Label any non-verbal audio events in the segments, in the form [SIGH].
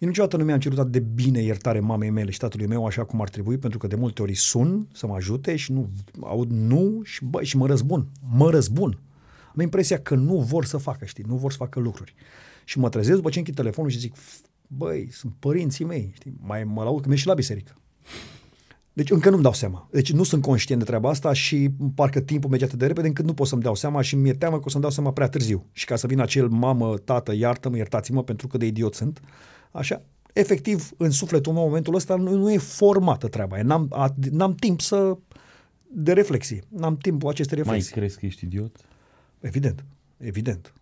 Eu niciodată nu mi-am cerut atât de bine iertare mamei mele și tatălui meu așa cum ar trebui, pentru că de multe ori sun să mă ajute și nu aud nu și, bă, și mă răzbun. Mă răzbun. Am impresia că nu vor să facă, știi, nu vor să facă lucruri. Și mă trezesc după ce închid telefonul și zic, băi, sunt părinții mei, știi, mai mă laud că merg și la biserică. Deci încă nu-mi dau seama. Deci nu sunt conștient de treaba asta și parcă timpul merge atât de repede încât nu pot să-mi dau seama și mi-e teamă că o să-mi dau seama prea târziu. Și ca să vină acel mamă, tată, iartă-mă, iertați-mă pentru că de idiot sunt, așa, efectiv, în sufletul meu, în momentul ăsta, nu, nu e formată treaba. N-am, a, n-am timp să de reflexie. N-am timpul acestei reflexii. Mai crezi că ești idiot? Evident. Evident.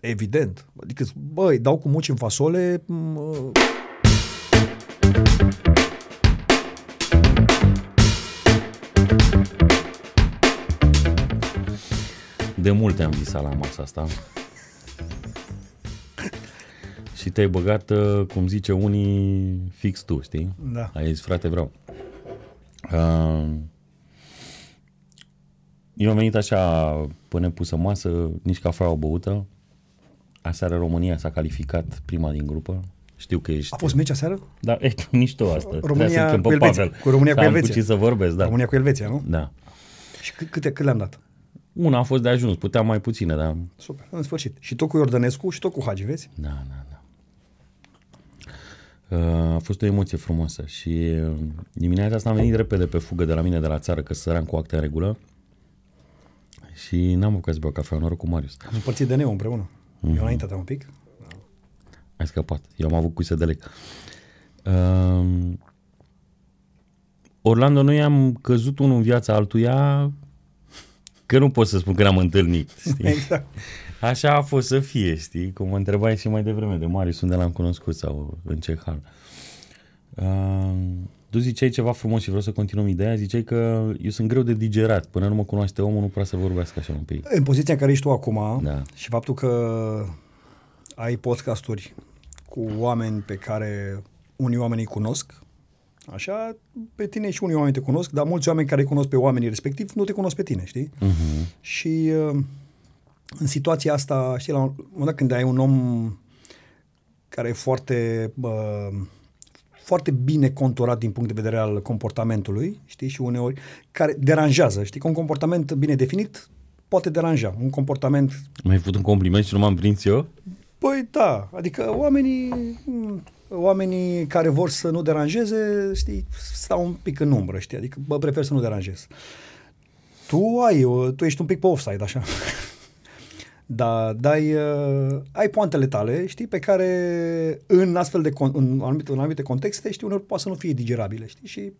Evident. Adică, băi, dau cu muci în fasole... M- De multe am visat la masa asta. Și te-ai băgat, uh, cum zice unii, fix tu, știi? Da. Ai zis, frate, vreau. Uh, eu am venit așa, până pusă masă, nici cafea o băută. Aseară România s-a calificat prima din grupă. Știu că ești... A fost meci aseară? Da, e [LAUGHS] mișto asta. Trebuia România să-l chem cu pe Elveția. Pavel. Cu România Că cu am Elveția. ce să vorbesc, da. România cu Elveția, nu? Da. Și câ- câte, cât le-am dat? Una a fost de ajuns, puteam mai puține, dar Super, în sfârșit. Și tot cu Iordănescu și tot cu Hagi, vezi? Da, da, da. Uh, A fost o emoție frumoasă și uh, dimineața asta am venit repede pe fugă de la mine de la țară, că săream cu acte în regulă și n-am apucat să beau cafea, noroc cu Marius. Am împărțit DNA împreună. Mhm. Mm-hmm. Eu înainte un pic. Ai scăpat. Eu am avut cu de lec. Uh, Orlando, noi am căzut unul în viața altuia că nu pot să spun că ne-am întâlnit, știi? [LAUGHS] Exact. Așa a fost să fie, știi? Cum mă întrebai și mai devreme de Marius, unde l-am cunoscut sau în ce hal. Uh, tu ziceai ceva frumos și vreau să continuăm ideea, ziceai că eu sunt greu de digerat, până nu mă cunoaște omul, nu prea să vorbească așa un pic. În poziția în care ești tu acum Da. și faptul că ai podcasturi cu oameni pe care unii oameni îi cunosc, așa, pe tine și unii oameni te cunosc, dar mulți oameni care îi cunosc pe oamenii respectiv nu te cunosc pe tine, știi? Uh-huh. Și uh, în situația asta, știi, la un moment dat când ai un om care e foarte, uh, foarte bine conturat din punct de vedere al comportamentului, știi, și uneori care deranjează, știi, că un comportament bine definit poate deranja. Un comportament, Mi-ai făcut un compliment și nu m-am prins eu? păi da, adică oamenii, mm, oamenii care vor să nu deranjeze, știi, stau un pic în umbră, știi, adică bă, prefer să nu deranjez. Tu ai, uh, tu ești un pic pe offside, așa. Da, dai, uh, ai poantele tale, știi, pe care în astfel de, con- în, anumite, în anumite contexte, știi, uneori poate să nu fie digerabile, știi, și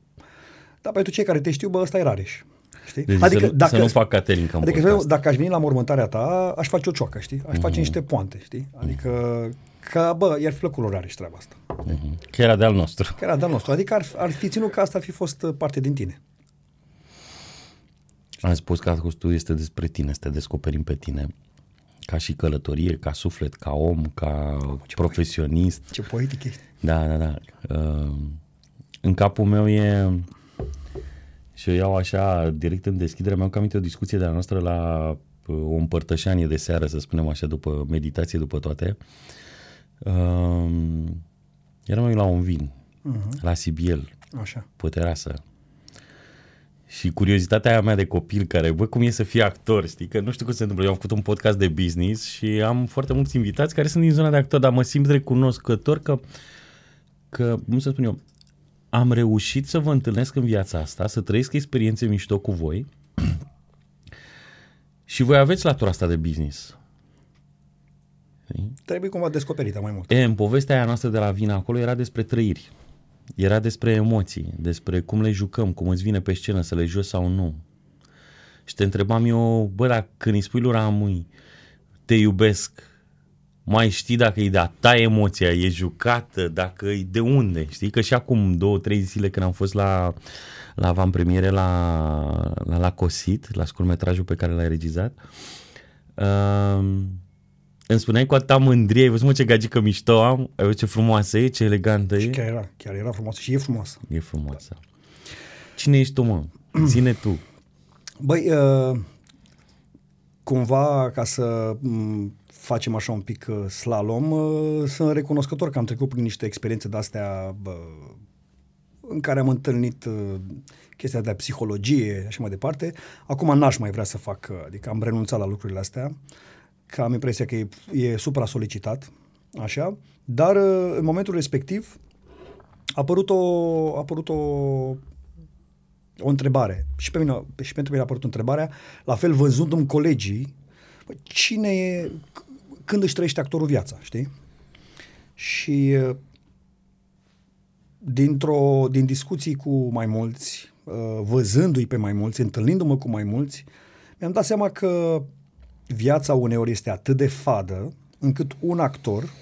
dar pentru cei care te știu, bă, ăsta e Rareș. Știi? Deci adică să, nu, să nu fac Caterin ca Adică eu, dacă aș veni la mormântarea ta, aș face o cioacă, știi? Aș face Mhm. niște poante, știi? Adică, că, bă, i-ar fi plăcut lui Rareș treaba asta. uh-huh. Că era de-al nostru. Că era de-al nostru. Adică ar, ar fi ținut că asta ar fi fost uh, parte din tine. Am spus că tu este despre tine, să te descoperim pe tine ca și călătorie, ca suflet, ca om, ca profesionist. Ce poetic ești. Da, da, da. Uh, în capul meu e și eu iau așa direct în deschidere, mi-am cam o discuție de-a noastră la uh, o împărtășanie de seară, să spunem așa, după meditație, după toate. Uh, eram noi la un vin, uh-huh. la Sibiel, Așa. pe terasă. Și curiozitatea aia mea de copil care, bă, cum e să fie actor, știi? Că nu știu cum se întâmplă. Eu am făcut un podcast de business și am foarte mulți invitați care sunt din zona de actor, dar mă simt recunoscător că, că cum să spun eu, am reușit să vă întâlnesc în viața asta, să trăiesc experiențe mișto cu voi și voi aveți latura asta de business. Știi? Trebuie cumva descoperită mai mult. E, în povestea aia noastră de la Vina acolo era despre trăiri. Era despre emoții, despre cum le jucăm, cum îți vine pe scenă să le joci sau nu. Și te întrebam eu, bă, dacă când îi spui lui Ramui, te iubesc, mai știi dacă e de-a ta emoția, e jucată, dacă e de unde, știi? Că și acum două, trei zile când am fost la, la avantpremiere la, la, la Cosit, la scurtmetrajul pe care l-ai regizat, uh, îmi spuneai cu atâta mândrie, ai văzut mă ce gagică mișto am, ai văzut ce frumoasă e, ce elegantă Și e. chiar era, chiar era frumoasă și e frumoasă. E frumoasă. Cine ești tu, mă? Zine tu. Băi, uh, cumva ca să m, facem așa un pic uh, slalom, uh, sunt recunoscător că am trecut prin niște experiențe de-astea bă, în care am întâlnit uh, chestia de psihologie și așa mai departe. Acum n-aș mai vrea să fac, uh, adică am renunțat la lucrurile astea, că am impresia că e, e supra-solicitat, așa, dar uh, în momentul respectiv a apărut o, a apărut o, o întrebare. Și, pe mine, și pentru mine a apărut întrebarea, la fel văzându-mi colegii, bă, cine e, c- când își trăiește actorul viața, știi? Și uh, dintr-o, din discuții cu mai mulți, uh, văzându-i pe mai mulți, întâlnindu-mă cu mai mulți, mi-am dat seama că viața uneori este atât de fadă încât un actor,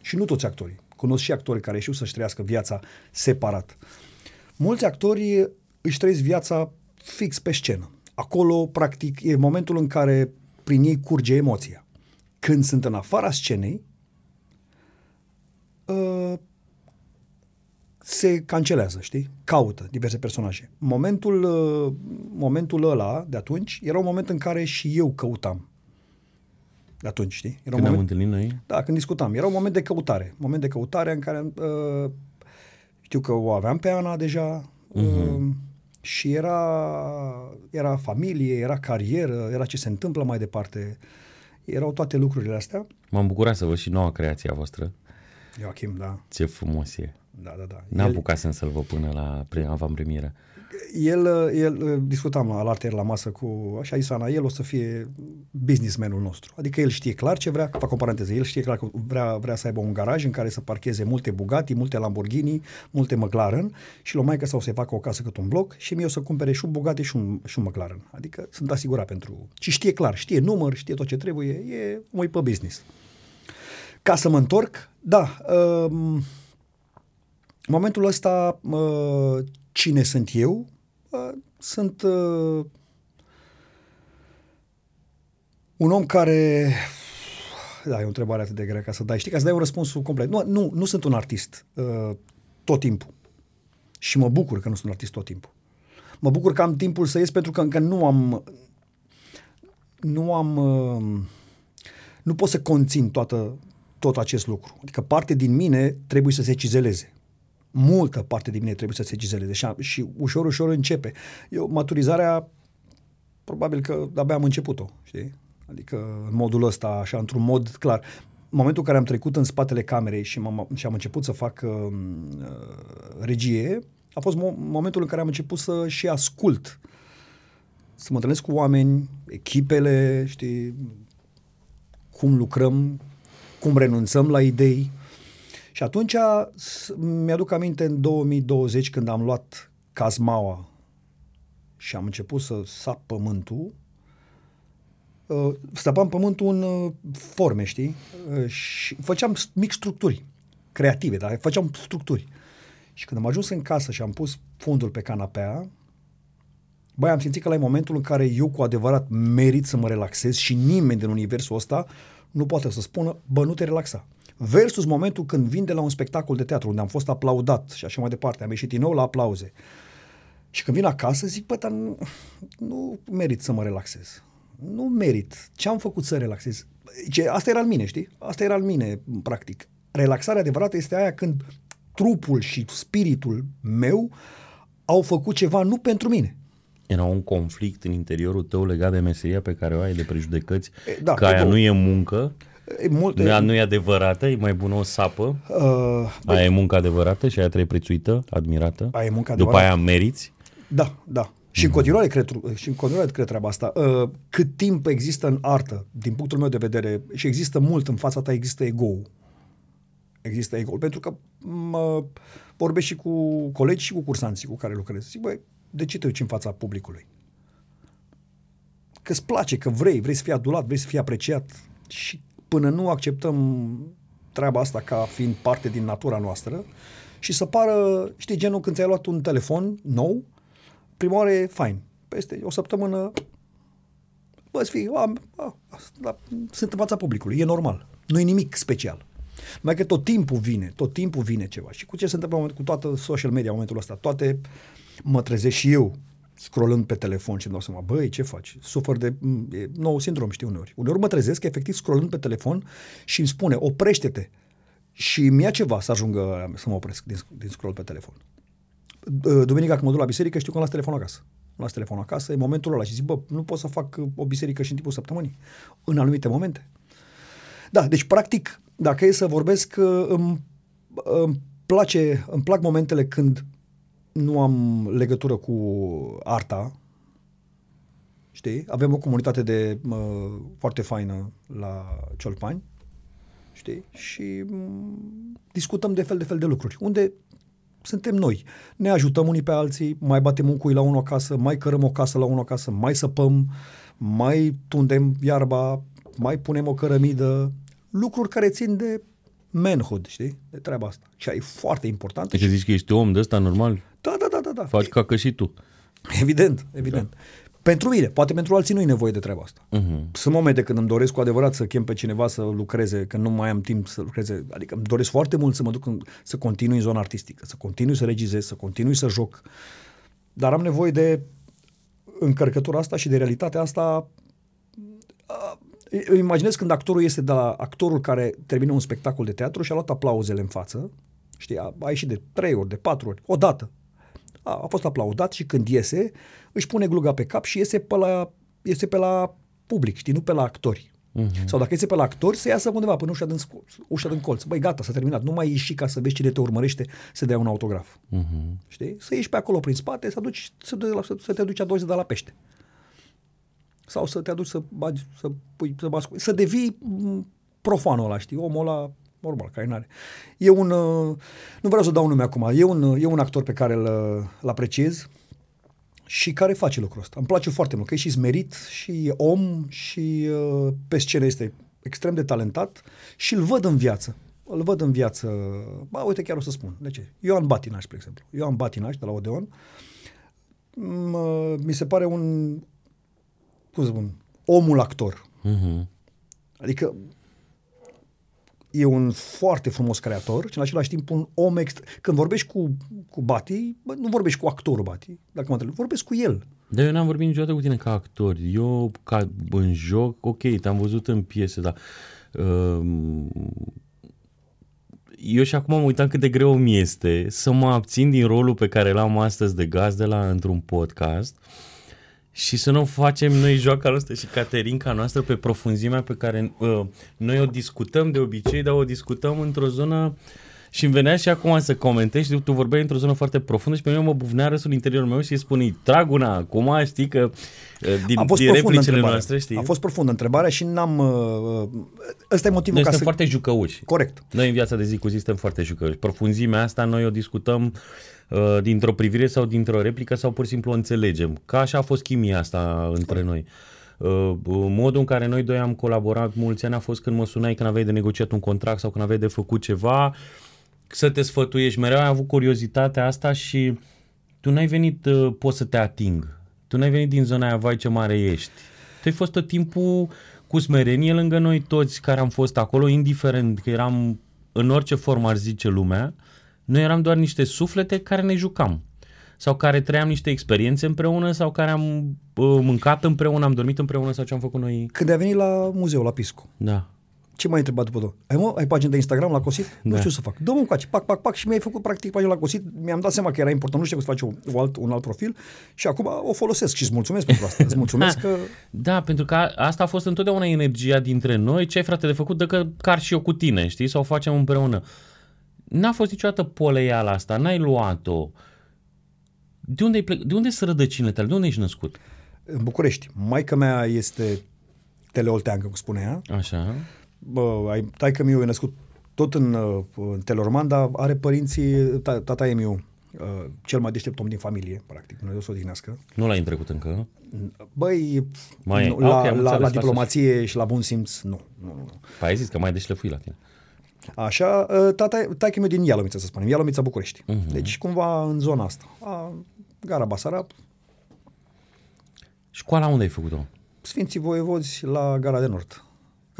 și nu toți actorii, cunosc și actori care știu să-și trăiască viața separat. Mulți actori își trăiesc viața fix pe scenă. Acolo, practic, e momentul în care prin ei curge emoția. Când sunt în afara scenei, uh, se cancelează, știi? Caută diverse personaje. Momentul, uh, momentul ăla de atunci era un moment în care și eu căutam. De atunci, știi? Era Când un ne-am moment, întâlnit noi, da, când discutam. Era un moment de căutare. Moment de căutare în care uh, știu că o aveam pe Ana deja uh, uh-huh. și era, era familie, era carieră, era ce se întâmplă mai departe. Erau toate lucrurile astea. m-am bucurat să văd și noua creație a voastră. Joachim, da, Ce frumos e. da, da. da. N-am El- apucat să-l văd până la pre- avantpremieră. El, el discutam la alarter la masă cu, așa Isana, el o să fie businessmanul nostru. Adică el știe clar ce vrea, fac o paranteză, el știe clar că vrea, vrea să aibă un garaj în care să parcheze multe Bugatti, multe Lamborghini, multe McLaren și la maică sau să-i facă o casă cât un bloc și mie o să cumpere și un Bugatti și un, și un McLaren. Adică sunt asigurat pentru... Și știe clar, știe număr, știe tot ce trebuie, e mai pe business. Ca să mă întorc, da, um, momentul ăsta, uh, cine sunt eu? Uh, sunt uh, un om care... Da, e o întrebare atât de grea ca să dai. Știi, ca să dai un răspuns complet. Nu, nu, nu sunt un artist uh, tot timpul. Și mă bucur că nu sunt un artist tot timpul. Mă bucur că am timpul să ies pentru că încă nu am... Nu am... Uh, nu pot să conțin toată, tot acest lucru. Adică parte din mine trebuie să se cizeleze. Multă parte din mine trebuie să se cizeleze și, și ușor, ușor începe. Eu, maturizarea, probabil că abia am început-o, știi? Adică în modul ăsta, așa, într-un mod clar. În momentul în care am trecut în spatele camerei și, m-am, și am început să fac uh, regie, a fost mo- momentul în care am început să și ascult. Să mă întâlnesc cu oameni, echipele, știi, cum lucrăm, cum renunțăm la idei. Și atunci s- mi-aduc aminte în 2020 când am luat Cazmaua și am început să sap pământul, uh, săpam pământul în uh, forme, știi? Uh, și făceam s- mici structuri creative, dar făceam structuri. Și când am ajuns în casă și am pus fundul pe canapea, băi, am simțit că la momentul în care eu cu adevărat merit să mă relaxez și nimeni din universul ăsta nu poate să spună, bă, nu te relaxa. Versus momentul când vin de la un spectacol de teatru unde am fost aplaudat și așa mai departe, am ieșit din nou la aplauze. Și când vin acasă zic, bă, dar nu, nu merit să mă relaxez. Nu merit. Ce am făcut să relaxez? Ce, asta era al mine, știi? Asta era al mine, practic. Relaxarea adevărată este aia când trupul și spiritul meu au făcut ceva nu pentru mine. Era un conflict în interiorul tău legat de meseria pe care o ai, de prejudecăți, E, da, că pe aia două. nu e muncă, E, multe, nu e, nu e adevărată, e mai bună o sapă, uh, aia e muncă adevărată și aia trebuie prețuită, admirată, Aia e muncă după adevărată. aia meriți. Da, da. Și în continuare cred, și în continuare cred treaba asta. Uh, cât timp există în artă, din punctul meu de vedere, și există mult în fața ta, există ego Există ego Pentru că mă vorbesc și cu colegi și cu cursanții cu care lucrez. Zic, băi, de ce te duci în fața publicului? Că îți place, că vrei, vrei să fii adulat, vrei să fii apreciat. Și până nu acceptăm treaba asta ca fiind parte din natura noastră și să pară, știi, genul când ți-ai luat un telefon nou, prima oară e fain. Peste o săptămână, bă, să fii, a, a, a, sunt în fața publicului, e normal. Nu e nimic special. Mai că tot timpul vine, tot timpul vine ceva. Și cu ce se întâmplă în moment- cu toată social media în momentul ăsta? Toate mă trezesc și eu scrollând pe telefon și îmi dau seama, băi, ce faci? Sufăr de m, e nou sindrom, știu uneori. Uneori mă trezesc efectiv scrollând pe telefon și îmi spune, oprește-te. Și mi-a ceva să ajungă să mă opresc din, din scroll pe telefon. D- Duminica când mă duc la biserică știu că îmi las telefonul acasă. Îmi las telefonul acasă, e momentul ăla și zic, bă, nu pot să fac uh, o biserică și în timpul săptămânii. În anumite momente. Da, deci practic, dacă e să vorbesc, uh, îmi, îmi place, îmi plac momentele când nu am legătură cu arta, știi? Avem o comunitate de uh, foarte faină la Ciolpani, știi? Și m- discutăm de fel de fel de lucruri. Unde suntem noi. Ne ajutăm unii pe alții, mai batem un cui la unul acasă, mai cărăm o casă la unul acasă, mai săpăm, mai tundem iarba, mai punem o cărămidă, lucruri care țin de manhood, știi? De treaba asta. Și e foarte important. Deci zici că ești om de ăsta normal? Da, da, da, da. da. Faci ca că și tu. Evident, evident. Da. Pentru mine, poate pentru alții nu e nevoie de treaba asta. Uh-huh. Sunt momente când îmi doresc cu adevărat să chem pe cineva să lucreze, când nu mai am timp să lucreze. Adică îmi doresc foarte mult să mă duc în, să continui în zona artistică, să continui să regizez, să continui să joc. Dar am nevoie de încărcătura asta și de realitatea asta. Uh, Îmi imaginez când actorul este de la actorul care termină un spectacol de teatru și a luat aplauzele în față, știi, a, a ieșit de trei ori, de patru ori, odată. A, a fost aplaudat și când iese, își pune gluga pe cap și iese pe la, iese pe la public, știi, nu pe la actori. Uh-huh. Sau dacă iese pe la actori, să iasă undeva până ușa din, sco- ușa din colț. Băi, gata, s-a terminat. Nu mai ieși ca să vezi cine te urmărește să dea un autograf. Uh-huh. Știi? Să ieși pe acolo prin spate, să, duci, să, duci la, să, să te duci a doua zi de la pește. Sau să te aduci să bagi, să pui, să, bascu- să devii m, profanul ăla, știi? Omul ăla normal, care n-are. E un, uh, nu vreau să dau nume acum, e un, uh, e un actor pe care îl, uh, îl apreciez și care face lucrul ăsta. Îmi place foarte mult, că e și smerit, și e om, și uh, pe scenă este extrem de talentat și îl văd în viață. Îl văd în viață, ba, uite chiar o să spun, de ce? Ioan Batinaș, spre exemplu. Ioan Batinaș, de la Odeon, m- uh, mi se pare un, cum să spun, omul actor. Uh-huh. Adică e un foarte frumos creator și în același timp un om extra... Când vorbești cu, cu Bati, bă, nu vorbești cu actorul Bati, dacă mă întreb, vorbești cu el. Dar eu n-am vorbit niciodată cu tine ca actor. Eu, ca în joc, ok, te-am văzut în piese, dar... Uh, eu și acum mă uitam cât de greu mi este să mă abțin din rolul pe care l-am astăzi de gazdă la într-un podcast și să nu facem noi joaca noastră și Caterinca noastră pe profunzimea pe care uh, noi o discutăm de obicei, dar o discutăm într-o zonă și îmi venea și acum să comentezi și tu vorbeai într-o zonă foarte profundă și pe mine mă bufnea râsul în interiorul meu și îi spune, trag una, acum știi că uh, din, A fost din profundă replicile întrebarea. noastre, știi? A fost profundă întrebarea și n-am... Uh, ăsta e motivul Noi ca suntem să... foarte jucăuși. Corect. Noi în viața de zi cu zi suntem foarte jucăuși. Profunzimea asta noi o discutăm uh, dintr-o privire sau dintr-o replică sau pur și simplu o înțelegem. Ca așa a fost chimia asta între noi. Uh, modul în care noi doi am colaborat mulți ani a fost când mă sunai când aveai de negociat un contract sau când aveai de făcut ceva, să te sfătuiești. Mereu ai avut curiozitatea asta și tu n-ai venit, uh, pot să te ating. Tu n-ai venit din zona aia, vai ce mare ești. Tu ai fost tot timpul cu smerenie lângă noi toți care am fost acolo, indiferent că eram în orice formă ar zice lumea, noi eram doar niște suflete care ne jucam sau care trăiam niște experiențe împreună sau care am uh, mâncat împreună, am dormit împreună sau ce am făcut noi. Când ai venit la muzeu, la Pisco, Da. Ce m-ai întrebat după două? Ai, mă, ai pagină de Instagram la Cosit? Nu Da. știu să fac. Dă-mă încoace, pac, pac, pac și mi-ai făcut practic pagina la Cosit. Mi-am dat seama că era important, nu știu cum să faci o, o alt, un alt profil și acum o folosesc și îți mulțumesc pentru asta. Îți mulțumesc că... Da, pentru că a- asta a fost întotdeauna energia dintre noi. Ce ai frate de făcut? Dă că car și eu cu tine, știi? Sau o facem împreună. N-a fost niciodată poleiala asta, n-ai luat-o. De unde, ai plec- de unde sunt rădăcinile tale? De unde ești născut? În București. Maica mea este teleolteancă, cum spune ea. Așa. Bă, ai, taică miu e născut tot în, uh, în Teleorman, dar are părinții, ta, tata e miu, uh, cel mai deștept om din familie, practic, Dumnezeu să o odihnească. Nu l-ai întrecut încă. Băi, Mai e. nu, Ah, la, ok, am la, înțeles, la lasă diplomație și la bun simț, nu. nu, nu, nu. Păi ai zis că mai deșlefui la tine. Așa, uh, tata, taică meu din Ialomița, să spunem, Ialomița București. Mhm. Uh-huh. Deci cumva în zona asta. A, Gara Basarab, Școala unde ai făcut-o? Sfinții Voievozi la Gara de Nord.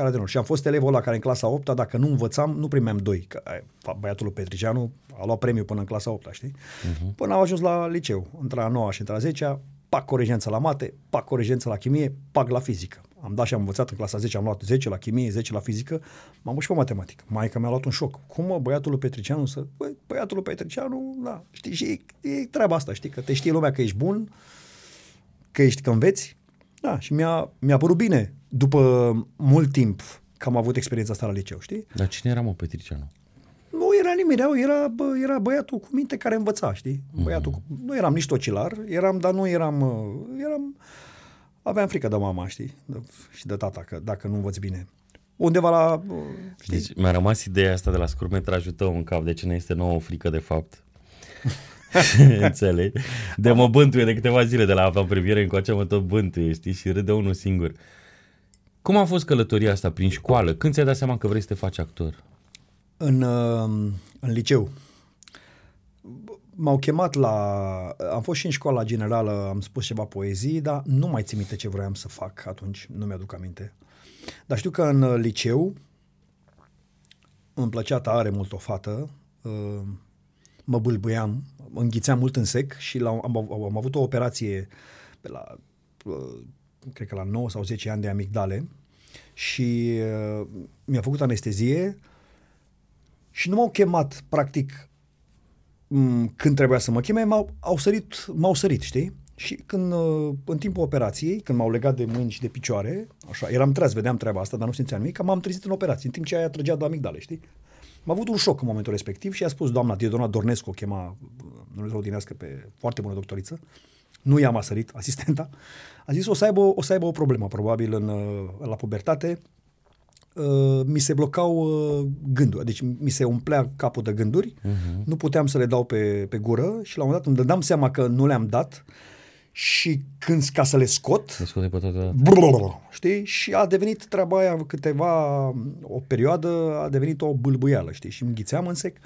Gara de Nord. Și am fost elevul ăla care în clasa 8 dacă nu învățam, nu primeam 2. Că, ai, băiatul lui Petricianu a luat premiu până în clasa 8 știi? Uh-huh. Până am ajuns la liceu. Între a 9 și între a 10 pac coregență la mate, pac coregență la chimie, pac la fizică. Am dat și am învățat în clasa 10, am luat 10 la chimie, 10 la fizică, m-am și pe matematică. Maica mi-a luat un șoc. Cum mă, băiatul lui Petricianu să... Băi, băiatul lui Petricianu, da, știi, și e, e treaba asta, știi, că te știe lumea că ești bun, că ești, că înveți. Da, și mi-a, mi-a părut bine după mult timp că am avut experiența asta la liceu, știi? Dar cine era, mă, Petricianu? Nu era nimeni, era, era, bă, era băiatul cu minte care învăța, știi? Băiatul cu, nu eram nici tocilar, eram, dar nu eram, uh, eram, aveam frică de mama, știi? De, și de tata, că dacă nu învăț bine. Undeva la, uh, știi? Deci mi-a rămas ideea asta de la scurtmetrajul tău în cap, de ce ne este nouă o frică de fapt. [LAUGHS] Înțeleg. De mă bântuie de câteva zile de la avantpremiere încoace mă tot bântuie, știi, și râde unul singur. Cum a fost călătoria asta prin școală? Când ți-ai dat seama că vrei să te faci actor? în, uh, în liceu. M-au chemat la... Am fost și în școala generală, am spus ceva poezii, dar nu mai țin minte ce vroiam să fac atunci, nu mi-aduc aminte. Dar știu că în liceu îmi plăcea tare mult o fată, uh, mă bâlbâiam, înghițeam mult în sec și la, am, am avut o operație pe la, uh, cred că la 9 sau 10 ani de amigdale și mi-a făcut anestezie și nu m-au chemat, practic, când trebuia să mă cheme, m-au, au sărit, m-au sărit, știi? Și când, uh, în timpul operației, când m-au legat de mâini și de picioare, așa, eram treaz, vedeam treaba asta, dar nu simțeam nimic, m-am trezit în operație, în timp ce aia trăgea de amigdale, știi? M-a avut un șoc în momentul respectiv și a spus doamna Diedona Dornescu, o chema, Dumnezeu dinească pe foarte bună doctoriță, nu i-am asărit, asistenta, a zis o să aibă, o, să aibă o problemă, probabil, în, uh, la pubertate, Uh, mi se blocau uh, gânduri, deci mi se umplea capul de gânduri, uh-huh. nu puteam să le dau pe, pe gură și la un moment dat îmi dădeam seama că nu le-am dat și când ca să le scot, le scoate pe toată brrr, știi? Și a devenit treaba aia câteva, o perioadă, a devenit o bâlbâială, știi? Și îmi ghițeam în sec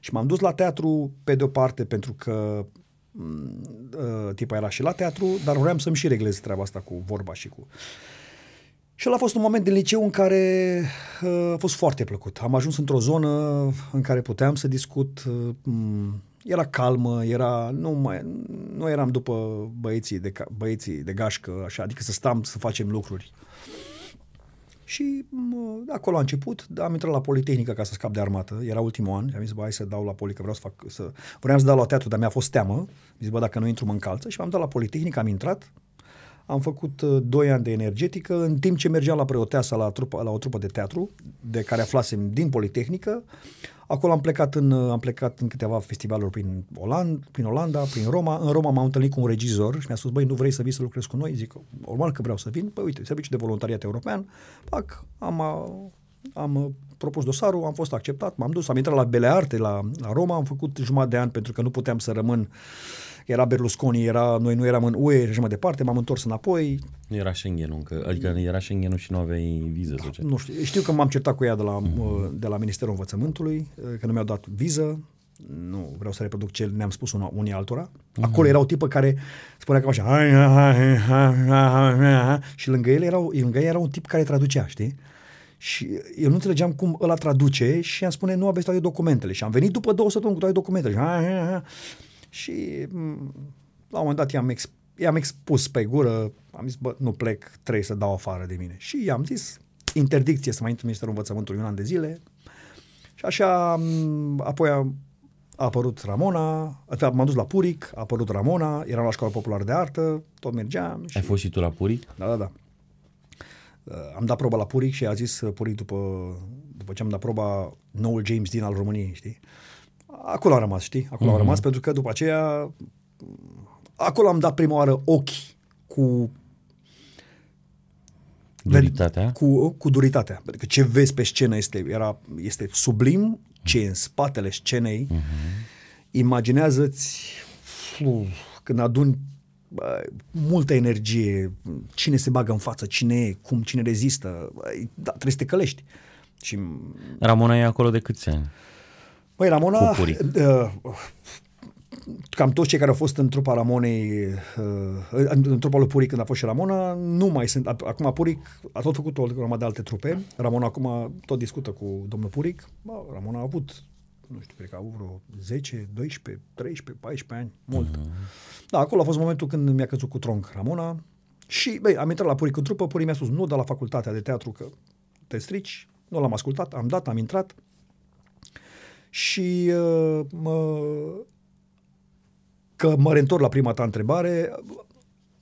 și m-am dus la teatru pe de-o parte pentru că uh, tipa era și la teatru, dar vreau să-mi și reglez treaba asta cu vorba și cu... Și ăla a fost un moment din liceu în care uh, a fost foarte plăcut. Am ajuns într-o zonă în care puteam să discut, uh, era calmă, era, nu, mai, nu eram după băieții de, băieții de gașcă, așa, adică să stăm să facem lucruri. Și uh, acolo a început, am intrat la Politehnică ca să scap de armată, era ultimul an, am zis, bă, hai să dau la Poli, că vreau să fac, să... vreau să dau la teatru, dar mi-a fost teamă, am zis, bă, dacă nu intru mă încalță. Și m-am dat la Politehnică, am intrat, am făcut uh, doi ani de energetică, în timp ce mergeam la Preoteasa la, trupa, la o trupă de teatru, de care aflasem din Politehnică. Acolo am plecat în, uh, am plecat în câteva festivaluri prin, Oland, prin Olanda, prin Roma. În Roma m-am întâlnit cu un regizor și mi-a spus, băi, nu vrei să vii să lucrezi cu noi? Zic, normal că vreau să vin. Păi uite, serviciu de voluntariat european. Pac, am, am propus dosarul, am fost acceptat, m-am dus, am intrat la Belearte, la, la Roma, am făcut jumătate de an pentru că nu puteam să rămân uh, era Berlusconi, era, noi nu eram în UE și așa mai departe, m-am întors înapoi. Nu era Schengen încă, adică era Schengen și nu aveai viză sau ce? Nu știu, știu că m-am certat cu ea de la, mm-hmm. de la Ministerul Învățământului, că nu mi-au dat viză, nu vreau să reproduc ce ne-am spus una, unii altora. Mm-hmm. Acolo era o tipă care spunea că așa și lângă el era, lângă el era un tip care traducea, știi? Și eu nu înțelegeam cum ăla traduce și am spune nu aveți toate documentele. Și am venit după două săptămâni cu toate documentele. Și mm, la un moment dat i-am, ex, i-am expus pe gură, am zis, bă, nu plec, trebuie să dau afară de mine. Și i-am zis, interdicție să mai intru în Ministerul Învățământului un an de zile. Și așa, mm, apoi a, a apărut Ramona, m-am dus la Puric, a apărut Ramona, eram la Școala Populară de Artă, tot mergeam. Și... Ai fost și tu la Puric? Da, da, da. Uh, am dat proba la Puric și a zis uh, Puric după, după ce am dat proba noul James Dean al României, știi? Acolo am rămas, știi? Acolo mm-hmm. am mhm. rămas pentru că după aceea acolo am dat prima oară ochi cu Duritatea? Cu, cu duritatea. Pentru că ce vezi pe scenă este, era, este sublim, ce e în spatele scenei. Uh-huh. Imaginează-ți uf, când aduni bă, multă energie, cine se bagă în față, cine e, cum, cine rezistă. Bă, da, trebuie să te călești. Și... Ramona e acolo de câți ani? Băi, Ramona, uh, cam toți cei care au fost în trupa Ramonei, uh, în trupa lui Puric când a fost și Ramona, nu mai sunt. Acum Puric a tot făcut o grămadă de alte trupe. Ramona acum tot discută cu domnul Puric. Bă, Ramona a avut nu știu, cred că au vreo 10, 12, 13, 14 ani, mult. Uh-huh. Da, acolo a fost momentul când mi-a căzut cu tronc Ramona și, băi, am intrat la Puric în trupă, Puric mi-a spus, nu da la facultatea de teatru că te strici, nu l-am ascultat, am dat, am intrat și uh, mă, că mă reîntorc la prima ta întrebare,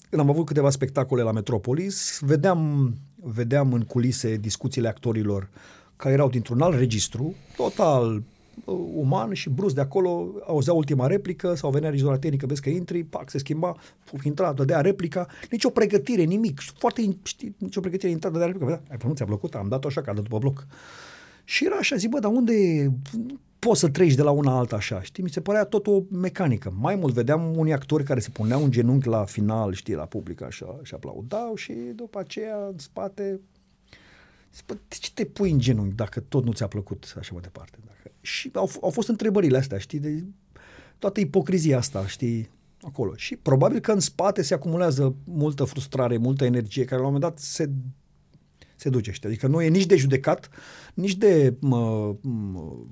când am avut câteva spectacole la Metropolis, vedeam, vedeam în culise discuțiile actorilor care erau dintr-un alt registru, total uh, uman și brusc de acolo auzea ultima replică sau venea regizoarea tehnică, vezi că intri, pac, se schimba, intra, dădea replica, nicio pregătire, nimic, foarte, știi, nicio pregătire, intra, dădea replica, vedea, ai, nu ți-a plăcut, am dat-o așa, că a dat după bloc. Și era așa, zic, bă, dar unde poți să treci de la una alta așa, știi? Mi se părea tot o mecanică. Mai mult vedeam unii actori care se puneau un genunchi la final, știi, la public așa și aplaudau și după aceea în spate Zic, bă, de ce te pui în genunchi dacă tot nu ți-a plăcut așa mai departe? Dacă... Și au, au fost întrebările astea, știi, de toată ipocrizia asta, știi, acolo. Și probabil că în spate se acumulează multă frustrare, multă energie, care la un moment dat se, se duce, știi? Adică nu e nici de judecat, nici de mă,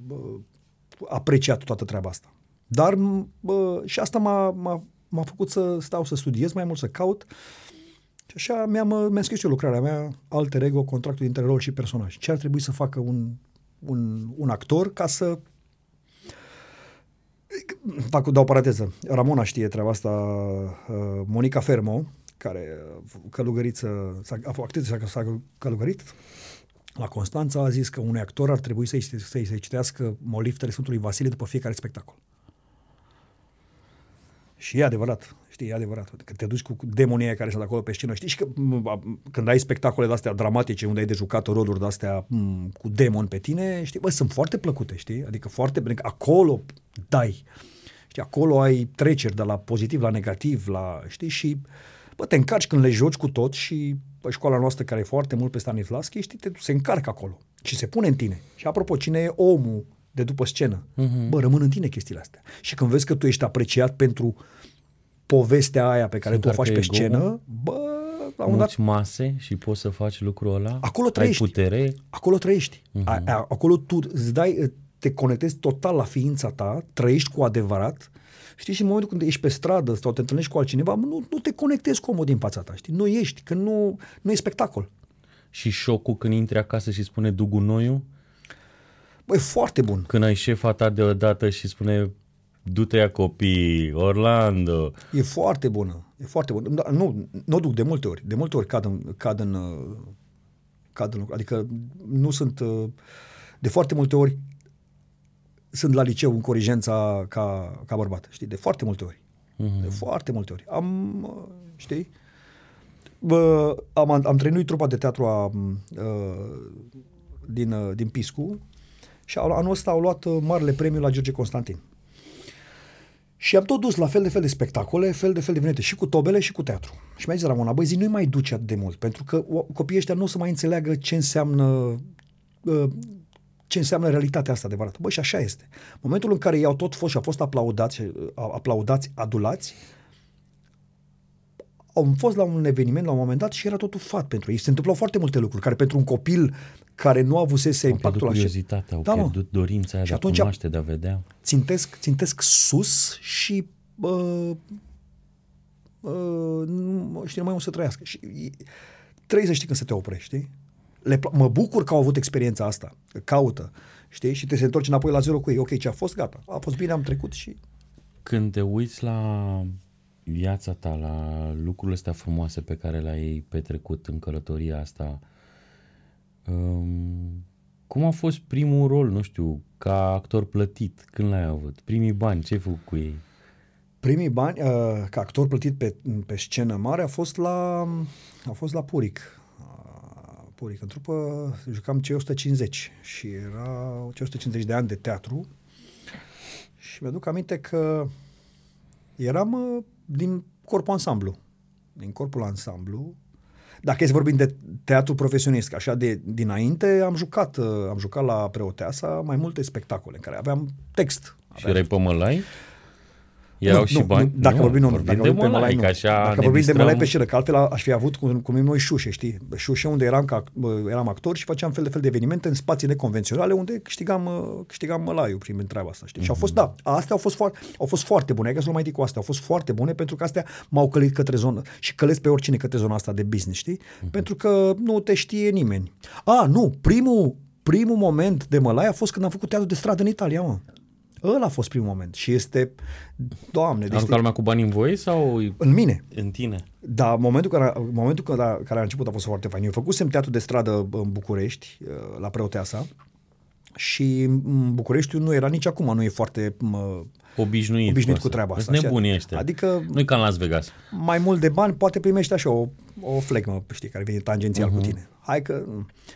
mă, apreciat toată treaba asta. Dar bă, și asta m-a, m-a, m-a făcut să stau să studiez mai mult, să caut. Și așa mi-am, mi-am scris eu lucrarea mea, alter ego, contractul dintre rol și personaj. Ce ar trebui să facă un, un, un actor ca să fac, dau paranteză. Ramona știe treaba asta, uh, Monica Fermo, care călugăriță, s-a, actriță s-a călugărit, la Constanța a zis că un actor ar trebui să-i, să-i, să-i citească moliftele Sfântului Vasile după fiecare spectacol. Și e adevărat, știi, e adevărat. Că te duci cu demonii care sunt acolo pe scenă, știi, și că când ai spectacole de-astea dramatice, unde ai de jucat roluri de-astea m- cu demon pe tine, știi, bă, sunt foarte plăcute, știi? Adică foarte, adică acolo dai, știi, acolo ai treceri de la pozitiv la negativ, la, știi, și bă, te încarci când le joci cu tot și pe școala noastră care e foarte mult pe Stanislavski, știi, te, se încarcă acolo și se pune în tine. Și apropo, cine e omul de după scenă? Uh-huh. Bă, rămân în tine chestiile astea. Și când vezi că tu ești apreciat pentru povestea aia pe care se tu o faci pe scenă, bă, la un dat... mase și poți să faci lucrul ăla? Acolo trăiești. Ai putere? Acolo trăiești. Uh-huh. A, a, acolo tu îți dai, te conectezi total la ființa ta, trăiești cu adevărat Știi, și în momentul când ești pe stradă sau te întâlnești cu altcineva, nu, nu te conectezi comod din fața ta, știi? Nu ești, că nu, nu e spectacol. Și șocul când intri acasă și spune Dugunoiu? Băi, foarte bun. Când ai șefa ta deodată și spune du-te ia copii, Orlando. E foarte bună, e foarte bună. Da, nu, nu o duc de multe ori, de multe ori cad în, cad în, cad în adică nu sunt, de foarte multe ori sunt la liceu în Corigența ca, ca bărbat, știi, de foarte multe ori. Uh-huh. De foarte multe ori. Am, știi, bă, am, am trăinuit trupa de teatru a, uh, din, uh, din Piscu și anul ăsta au luat uh, marele premiu la George Constantin. Și am tot dus la fel de fel de spectacole, fel de fel de venete, și cu tobele și cu teatru. Și mi-a zis Ramona, băi, zi, nu-i mai duce atât de mult, pentru că copiii ăștia nu o să mai înțeleagă ce înseamnă uh, ce înseamnă realitatea asta adevărată. Băi, și așa este. Momentul în care ei au tot fost și au fost aplaudați, aplaudați, adulați, au fost la un eveniment la un moment dat și era totul fat pentru ei. Se întâmplau foarte multe lucruri care pentru un copil care nu avusese au impactul așa. curiozitatea, au da, pierdut dorința aia și de atunci a cunoaște, de a vedea. Țintesc, țintesc sus și uh, uh, nu, știi, nu mai o să trăiască. Și, trebuie să știi când să te oprești, știi? Le, mă bucur că au avut experiența asta, caută, știi, și te se întorci înapoi la zero cu ei. Ok, ce a fost, gata, a fost bine, am trecut și... Când te uiți la viața ta, la lucrurile astea frumoase pe care le-ai petrecut în călătoria asta, um, cum a fost primul rol, nu știu, ca actor plătit? Când l-ai avut? Primii bani, ce ai făcut cu ei? Primii bani, uh, ca actor plătit pe, pe scenă mare, a fost la, a fost la Puric, Puric. În trupă jucam cei 150 și era cei 150 de ani de teatru și mi-aduc aminte că eram uh, din corpul ansamblu. Din corpul ansamblu. Dacă e să vorbim de teatru profesionist, așa de dinainte, am jucat, uh, am jucat la Preoteasa mai multe spectacole în care aveam text. Și erai pe mălai? Erau nu, și nu, bani? Nu, dacă Nu, vorbim, nu, vorbim dacă de vorbim pe mălai, mălai, nu. că așa Dacă ne vorbim de distrăm. mălai pe scenă, că altfel aș fi avut cum, cum noi șușe, știi? Șușe unde eram, ca, bă, eram actor și făceam fel de fel de evenimente în spații neconvenționale unde câștigam, uh, câștigam mălaiul prin treaba asta, știi? Mm-hmm. Și au fost, da, astea au fost, foarte, au fost foarte bune, hai că să nu mai zic cu astea, au fost foarte bune pentru că astea m-au călit către zonă și călesc pe oricine către zona asta de business, știi? Mm-hmm. Pentru că nu te știe nimeni. A, nu, primul, primul moment de mălai a fost când am făcut teatru de stradă în Italia, mă. Ăla a fost primul moment și este, doamne, deci Arunca lumea cu bani în voi sau în mine. în tine? Da, momentul care, momentul care, care a început a fost foarte fain. Eu făcusem teatru de stradă în București, uh, la Preoteasa, și în Bucureștiul nu era nici acum, nu e foarte mă, Obișnuit, obișnuit cu cu treaba asta. Sunt așa. nebuni ăștia. Adică Nu-i ca în Las Vegas. mai mult de bani, poate primești așa o, o flegmă, știi, care vine tangențial Mhm. uh-huh. cu tine. Hai că...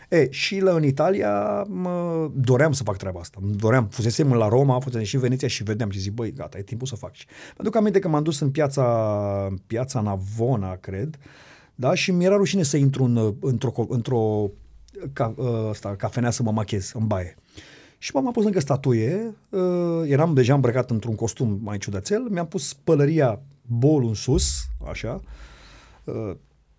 E, și la în Italia mă doream să fac treaba asta. Îmi doream. Fusesem la Roma, fusesem și în Veneția și vedeam și zic, băi, gata, e timpul să fac. Și mă duc aminte că m-am dus în piața, piața Navona, cred, da, și mi-era rușine să intru în, într-o, într-o ca, asta, cafenea să mă machez în baie. Și m-am pus lângă statuie, uh, eram deja îmbrăcat într-un costum mai ciudățel, mi-am pus pălăria bolul în sus, așa, uh,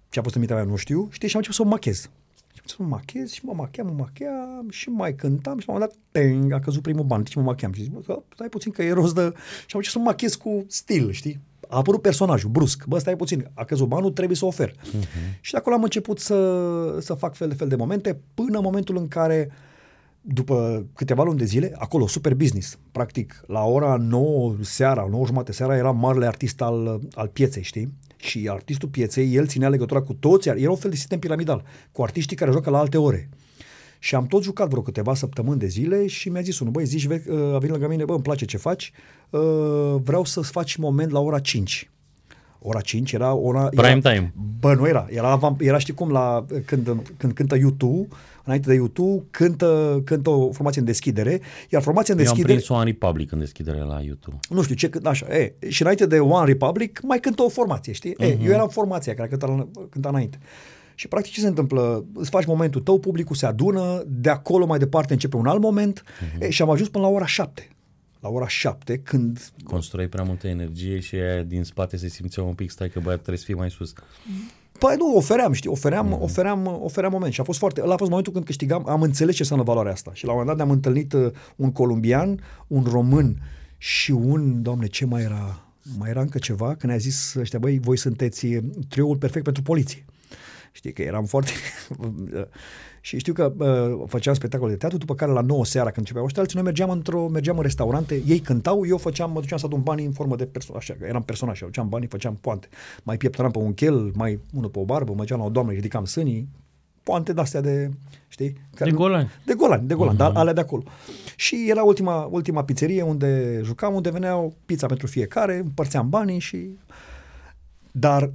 ce a fost în mintea mea, nu știu, știi, și am început să mă machez. Și am început să mă machez și mă macheam, mă macheam și mai cântam și la un moment dat, teng, a căzut primul ban, și mă macheam. Și zic, bă, stai puțin că e rost de... Și am început să mă machez cu stil, știi? A apărut personajul, brusc. Bă, stai puțin, a căzut banul, trebuie să ofer. Uh-huh. Și de acolo am început să, să fac fel de fel de momente, până în momentul în care după câteva luni de zile, acolo, super business. Practic, la ora 9 seara, 9 jumate seara, era marele artist al, al pieței, știi? Și artistul pieței, el ținea legătura cu toți, era un fel de sistem piramidal, cu artiștii care joacă la alte ore. Și am tot jucat vreo câteva săptămâni de zile și mi-a zis unul, băi, zici, uh, a venit lângă mine, bă, îmi place ce faci, uh, vreau să-ți faci moment la ora 5. Ora 5 era ora... Prime era, time. Bă, nu era. Era, era știi cum, la, când, când cântă YouTube, înainte de YouTube, cântă, cântă o formație în deschidere, iar formația în Eu am deschidere... prins One Republic în deschidere la YouTube. Nu știu ce, cânt- așa, e, și înainte de One Republic mai cântă o formație, știi? Uh-huh. E, eu eram formația care cânta, cânta înainte. Și practic ce se întâmplă? Îți faci momentul tău, publicul se adună, de acolo mai departe începe un alt moment uh-huh. e, și am ajuns până la ora 7. La ora 7, când Construi prea multă energie și aia din spate se simțea un pic, stai că băiat trebuie să fii mai sus. Păi nu, ofeream, știi, ofeream, mm-hmm. ofeream, ofeream moment și a fost foarte, ăla a fost momentul când câștigam, am înțeles ce înseamnă valoarea asta și la un moment dat ne-am întâlnit uh, un columbian, un român și un, doamne, ce mai era, mai era încă ceva, când ne-a zis ăștia, băi, voi sunteți uh, trioul perfect pentru poliție. Știi că eram foarte... [LAUGHS] și știu că uh, făceam spectacole de teatru, după care la 9 seara când începeau ăștia, alții, noi mergeam, într-o, mergeam în restaurante, ei cântau, eu făceam, mă duceam să adun banii în formă de personaj, așa, că eram personaj, aduceam banii, făceam poante. Mai pieptăram pe un chel, mai unul pe o barbă, mergeam la o doamnă, ridicam sânii, poante de-astea de, știi? De golani. De golani, de golani, uh-huh. dar alea de acolo. Și era ultima, ultima pizzerie unde jucam, unde veneau pizza pentru fiecare, împărțeam banii și... Dar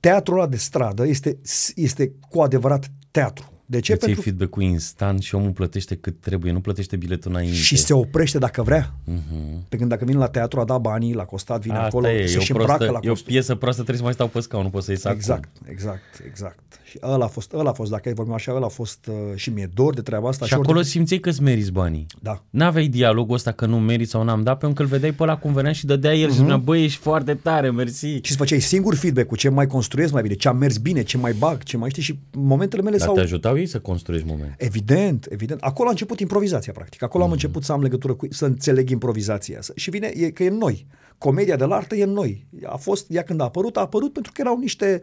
teatrul ăla de stradă este, este cu adevărat teatru. De ce? Îți Pentru... iei feedback-ul instant și omul plătește cât trebuie, nu plătește biletul înainte. Și se oprește dacă vrea. Uh-huh. Pe când dacă vine la teatru, a dat banii, l-a costat, vine Asta acolo, e, să-și e o, îmbracă prostă, la e o costum. piesă proastă, trebuie să mai stau pe scaun, nu pot să ies Exact, exact, exact. Și ăla a fost, ăla a fost, dacă ai vorbim așa, ăla a fost uh, și mi-e dor de treaba asta. Și acolo orice- simțeai că îți meriți banii. Da. N-aveai dialogul ăsta că nu meriți sau n-am dat, pentru că îl vedeai pe ăla cum venea și dădea el uh-huh. și spunea, băi, ești foarte tare, mersi. Și îți făceai singur feedback cu ce mai construiesc mai bine, ce am mers bine, ce mai bag, ce mai știi și momentele mele Dar s-au... te ajutau ei să construiești moment. Evident, evident. Acolo a început improvizația, practic. Acolo am început să am legătură cu, să înțeleg improvizația. Să- Și vine, e, că e în noi. Comedia de la artă e în noi. A fost, ea când a apărut, a apărut pentru că erau niște,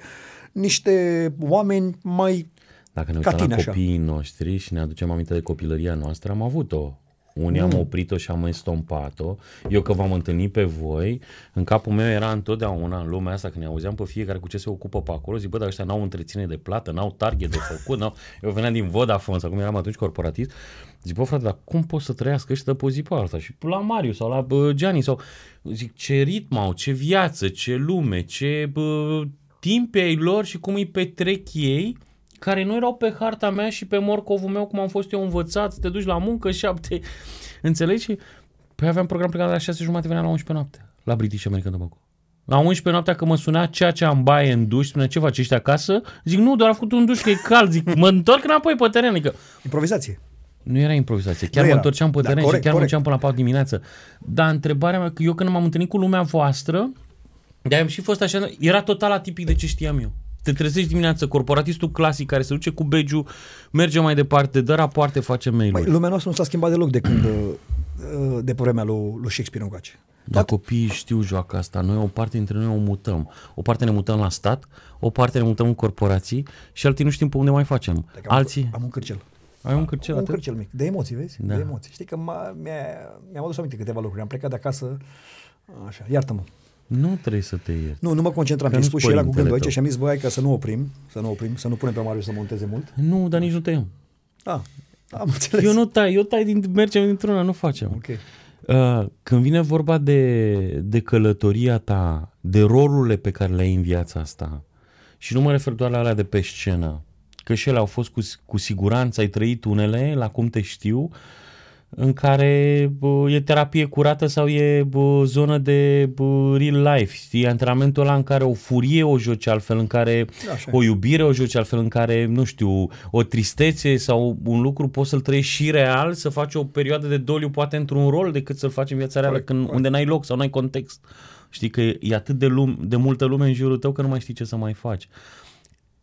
niște oameni mai Dacă ne Ca uităm tine, la așa. copiii noștri și ne aducem aminte de copilăria noastră, am avut-o. Unii Mm. am oprit-o și am estompat-o. Eu că v-am întâlnit pe voi, în capul meu era întotdeauna în lumea asta, când ne auzeam pe fiecare cu ce se ocupă pe acolo, zic, bă, dar ăștia n-au întreținere de plată, n-au target de făcut, n-au... Eu veneam din Vodafone sau cum eram atunci corporatist, zic, bă, frate, dar cum pot să trăiască ăștia de pe o zi pe alta? Și la Mariu sau la bă, Gianni sau... Zic, ce ritm au, ce viață, ce lume, ce bă, timp ai lor și cum îi petrec ei, care nu erau pe harta mea și pe morcovul meu, cum am fost eu învățat, să te duci la muncă, șapte... Înțelegi? Și Păi aveam program plecat la 6 jumate, veneam la 11 noapte, la British American Tobacco. La 11 noaptea că mă sunea ceea ce am baie în duș, spunea ce faci, ești acasă? Zic, nu, doar am făcut un duș că e cald, zic, mă întorc înapoi pe teren, adică improvizație. Nu era improvizație. Chiar Nu mă era. întorceam pe Da, teren corect, și chiar corect. mergeam până la 4 dimineață. Dar întrebarea mea, că eu când m-am întâlnit cu lumea voastră, de am și fost așa, era total atipic de ce știam eu. Te trezești dimineața, corporatistul clasic care se duce cu begiu, merge mai departe, dă rapoarte, face Băi, mail-uri. lumea noastră nu s-a schimbat deloc de când, uh, de pe vremea lui, lui Shakespeare încoace. Dar copiii știu joaca asta. Noi o parte dintre noi o mutăm. O parte ne mutăm la stat, o parte ne mutăm în corporații și alții nu știm pe unde mai facem. Adică am, Alții... Am un cârcel. Ai un cârcel un atât? cârcel mic. De emoții, vezi? Da. De emoții. Știi că m-a, mi-a, mi-am adus aminte câteva lucruri. Am plecat de acasă, așa, iartă-mă. Nu trebuie să te ierți. Nu, nu mă concentram. Că Am nu-s spus și era cu părintele gândul aici tău. și am zis, băi, hai ca să nu oprim, să nu oprim, să nu punem pe Marius să monteze mult. Nu, dar nici nu tăiem. Da, am înțeles. Eu nu tai, eu tai din, mergem dintr-una, nu facem. Ok. Uh, când vine vorba de, de călătoria ta, de rolurile pe care le ai în viața asta, și nu mă refer doar la alea de pe scenă, că și ele au fost cu, cu siguranță, ai trăit unele, la cum te știu, în care bă, e terapie curată sau e bă, zonă de bă, real life, știi? Antrenamentul ăla în care o furie o joci altfel, în care Așa e. o iubire o joci altfel, în care, nu știu, o tristețe sau un lucru poți să-l trăiești și real, să faci o perioadă de doliu poate într-un rol decât să-l faci în viața reală Corect, când, corect. unde n-ai loc sau n-ai context. Știi că e atât de, lum- de multă lume în jurul tău că nu mai știi ce să mai faci.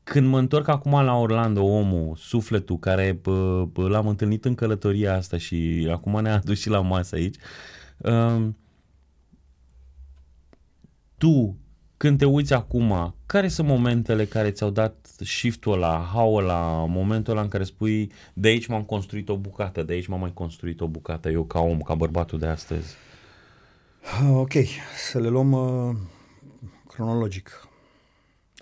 Când mă întorc acum la Orlando, omul, sufletul care bă, bă, l-am întâlnit în călătoria asta și acum ne-a adus și la masă aici, um, tu, când te uiți acum, care sunt momentele care ți-au dat shift-ul ăla, hau la momentul ăla în care spui de aici m-am construit o bucată, de aici m-am mai construit o bucată, eu ca om, ca bărbatul de astăzi. Ok, să le luăm uh, cronologic.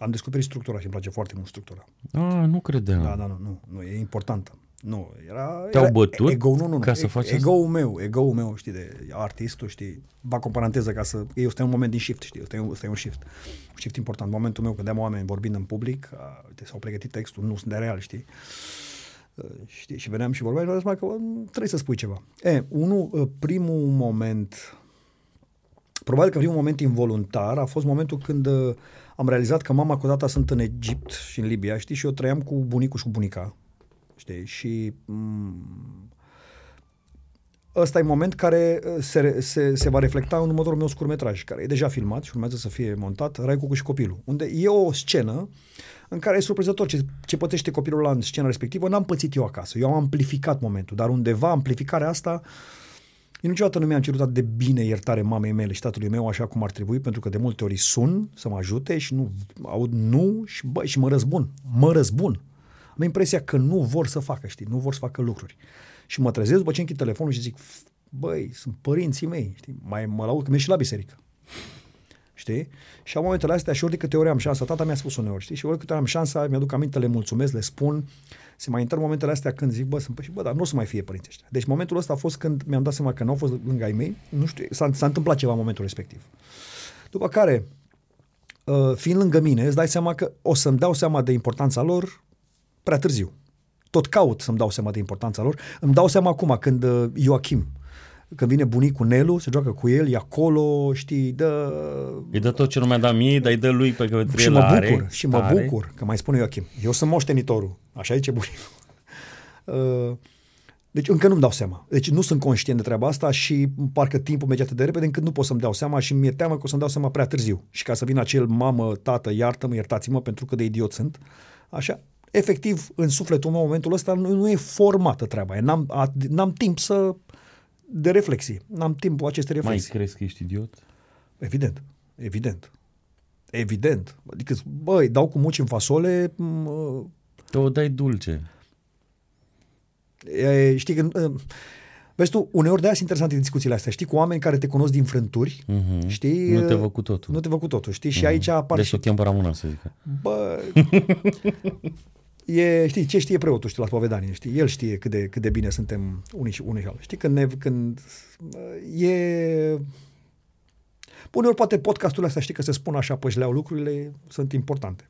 Am descoperit structura și îmi place foarte mult structura. Ah, nu credeam. Da, da, nu, nu, nu, e importantă. Nu, era... Te-au era bătut ego, nu, nu, nu. ca să e- faci asta? Ego-ul meu, ego-ul meu, știi, de artistul, știi, fac o paranteză ca să... Este un moment din shift, știi, este un, este un shift. Un shift important. Momentul meu, vedeam oameni vorbind în public, a, uite, s-au pregătit textul, nu sunt de real, știi. Uh, Știi, și veneam și vorbeam și mi-am dat seama că bă, trebuie să spui ceva. E, unul, uh, primul moment, probabil că primul moment involuntar a fost momentul când uh, am realizat că mama cu tata sunt în Egipt și în Libia, știi, și eu trăiam cu bunicul și cu bunica, știi, și mm, ăsta e moment care uh, se, se, se va reflecta în următorul meu scurtmetraj, care e deja filmat și urmează să fie montat, Raicu și copilul, unde e o scenă în care e surprinzător ce, ce pătește copilul la în scena respectivă, n-am pățit eu acasă, eu am amplificat momentul, dar undeva amplificarea asta eu niciodată nu mi-am cerut atât de bine iertare mamei mele și tatălui meu așa cum ar trebui, pentru că de multe ori sun să mă ajute și nu aud nu și, bă, și mă răzbun. Mă răzbun. Am impresia că nu vor să facă, știi, nu vor să facă lucruri. Și mă trezesc după ce închid telefonul și zic, băi, sunt părinții mei, știi, mai mă laud că merg și la biserică. Știi? Și am momentele astea și ori de câte ori am șansa, tata mi-a spus uneori, știi? Și ori de câte ori am șansa, mi-aduc aminte, le mulțumesc, le spun, se mai intră momentele astea când zic, bă, sunt, păi, și bă, dar nu o să mai fie părinții ăștia. Deci momentul ăsta a fost când mi-am dat seama că nu au fost lângă ai mei, nu știu, s-a, s-a întâmplat ceva în momentul respectiv. După care, uh, fiind lângă mine, îți dai seama că o să-mi dau seama de importanța lor prea târziu. Tot caut să-mi dau seama de importanța lor. Îmi dau seama acum când uh, Joachim, când vine bunicul Nelu, se joacă cu el, e acolo, știi, dă... Îi dă tot ce nu mi-a dat mie, dar îi dă lui pe care și el mă are. bucur, și mă tare. bucur, că mai spune Joachim, eu sunt moștenitorul, așa zice bunicul. [LAUGHS] Uh, Deci încă nu-mi dau seama. Deci nu sunt conștient de treaba asta și parcă timpul merge atât de repede încât nu pot să-mi dau seama și mi-e teamă că o să-mi dau seama prea târziu. Și ca să vină acel mamă, tată, iartă-mă, iertați-mă pentru că de idiot sunt. Așa, efectiv, în sufletul meu, în momentul ăsta nu, nu e formată treaba. aia. N-am, a, n-am timp să de reflexie. N-am timpul acestei Mai reflexii. crezi că ești idiot? Evident, evident. Evident. Adică, băi, dau cu muci în fasole, m- Te o dai dulce. e, știi că... e, Vezi tu, uneori de-aia sunt interesante discuțiile astea. Știi, cu oameni care te cunosc din frânturi, Mhm. știi? Nu te e, văd cu totul. Nu te văd cu totul, știi? Și aici apar Deci și... o chem pe Ramona să zică. Bă, [LAUGHS] e, știi, ce știe preotul, știi, la spovedanie, știi? El știe cât de, cât de bine suntem unii și unii și alții. Știi, când, ne, când e... Uneori poate podcasturile astea, știi, că se spun așa, pășleau lucrurile, sunt importante.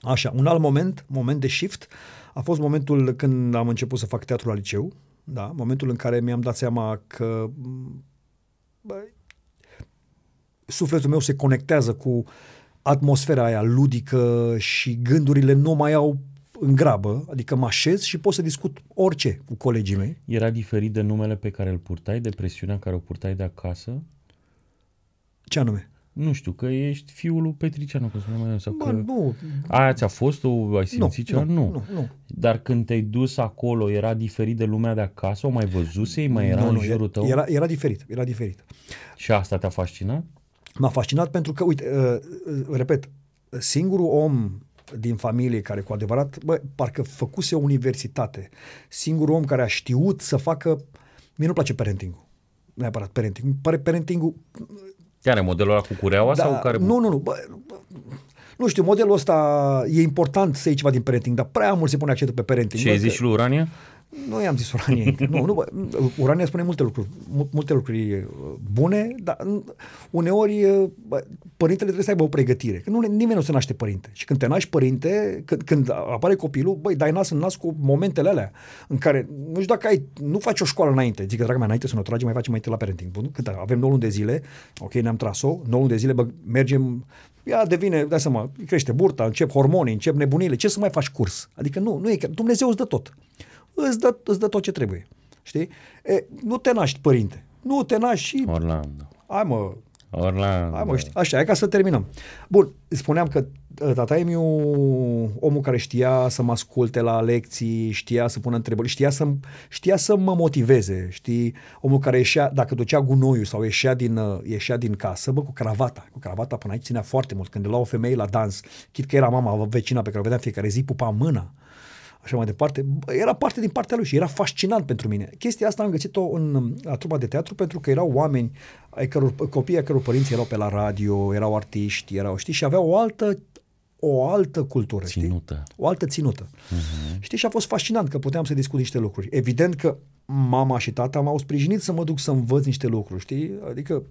Așa, un alt moment, moment de shift, a fost momentul când am început să fac teatru la liceu, da, momentul în care mi-am dat seama că bă, sufletul meu se conectează cu atmosfera aia ludică și gândurile nu mai au în grabă, adică mă așez și pot să discut orice cu colegii mei. Era diferit de numele pe care îl purtai, de presiunea care o purtai de acasă? Ce anume? Nu știu, că ești fiul lui Petricianu, că spune mai sau Bă, că... nu, Aia ți-a fost, tu ai simțit ceva? nu, nu, nu. Dar când te-ai dus acolo, era diferit de lumea de acasă? O mai văzusei? Mai era nu, în nu, jurul tău? Era, era diferit, era diferit. Și asta te-a fascinat? M-a fascinat pentru că, uite, uh, uh, repet, singurul om din familie care cu adevărat, bă, parcă făcuse o universitate, singurul om care a știut să facă, mie nu place parenting-ul, neapărat parenting, îmi pare parenting-ul Care, modelul ăla cu cureaua sau care... Da, Nu, nu, nu. Bă, bă, nu știu, modelul ăsta e important să iei ceva din parenting, dar prea mult se pune accentul pe parenting. Și Bă, ai zis că- și lui Urania? Nu i-am zis Urania încă. Nu, nu, bă, Urania spune multe lucruri, mu- multe lucruri uh, bune, dar mm, uneori uh, bă, părintele trebuie să aibă o pregătire. Că nu, nimeni nu se naște părinte. Și când te naști părinte, când, când apare copilul, băi, dai nas în nas cu momentele alea în care, nu știu dacă ai, nu faci o școală înainte. Zic că, dragă mea, înainte să ne o tragem, mai facem mai întâi la parenting. Bun? Cât avem 9 luni de zile, ok, ne-am tras-o, 9 luni de zile, bă, mergem, ea devine, dai seama, crește burta, încep hormonii, încep nebunile, ce să mai faci curs? Adică nu, nu e, că Dumnezeu îți dă tot îți dă, îți dă tot ce trebuie. Știi? E, nu te naști părinte. Nu te naști și... Orlando. Hai mă, Orlando. hai mă, știi? Așa, e ca să terminăm. Bun, spuneam că uh, tata Emiu, omul care știa să mă asculte la lecții, știa să pună întrebări, știa să, știa să mă motiveze, știi? Omul care ieșea, dacă ducea gunoiul sau ieșea din, uh, ieșea din casă, bă, cu cravata. Cu cravata până aici ținea foarte mult. Când la o femeie la dans, chit că era mama vecina pe care o vedeam fiecare zi, pupa mâna așa mai departe, bă, era parte din partea lui și era fascinant pentru mine. Chestia asta am găsit-o în, la trupa de teatru pentru că erau oameni, ai căror, copii ai căror părinți erau pe la radio, erau artiști, erau, știi, și aveau o altă o altă cultură, Ținută. știi? O altă ținută. Uh-huh. Știi, și a fost fascinant că puteam să discut niște lucruri. Evident că mama și tata m-au sprijinit să mă duc să învăț niște lucruri, știi? Adică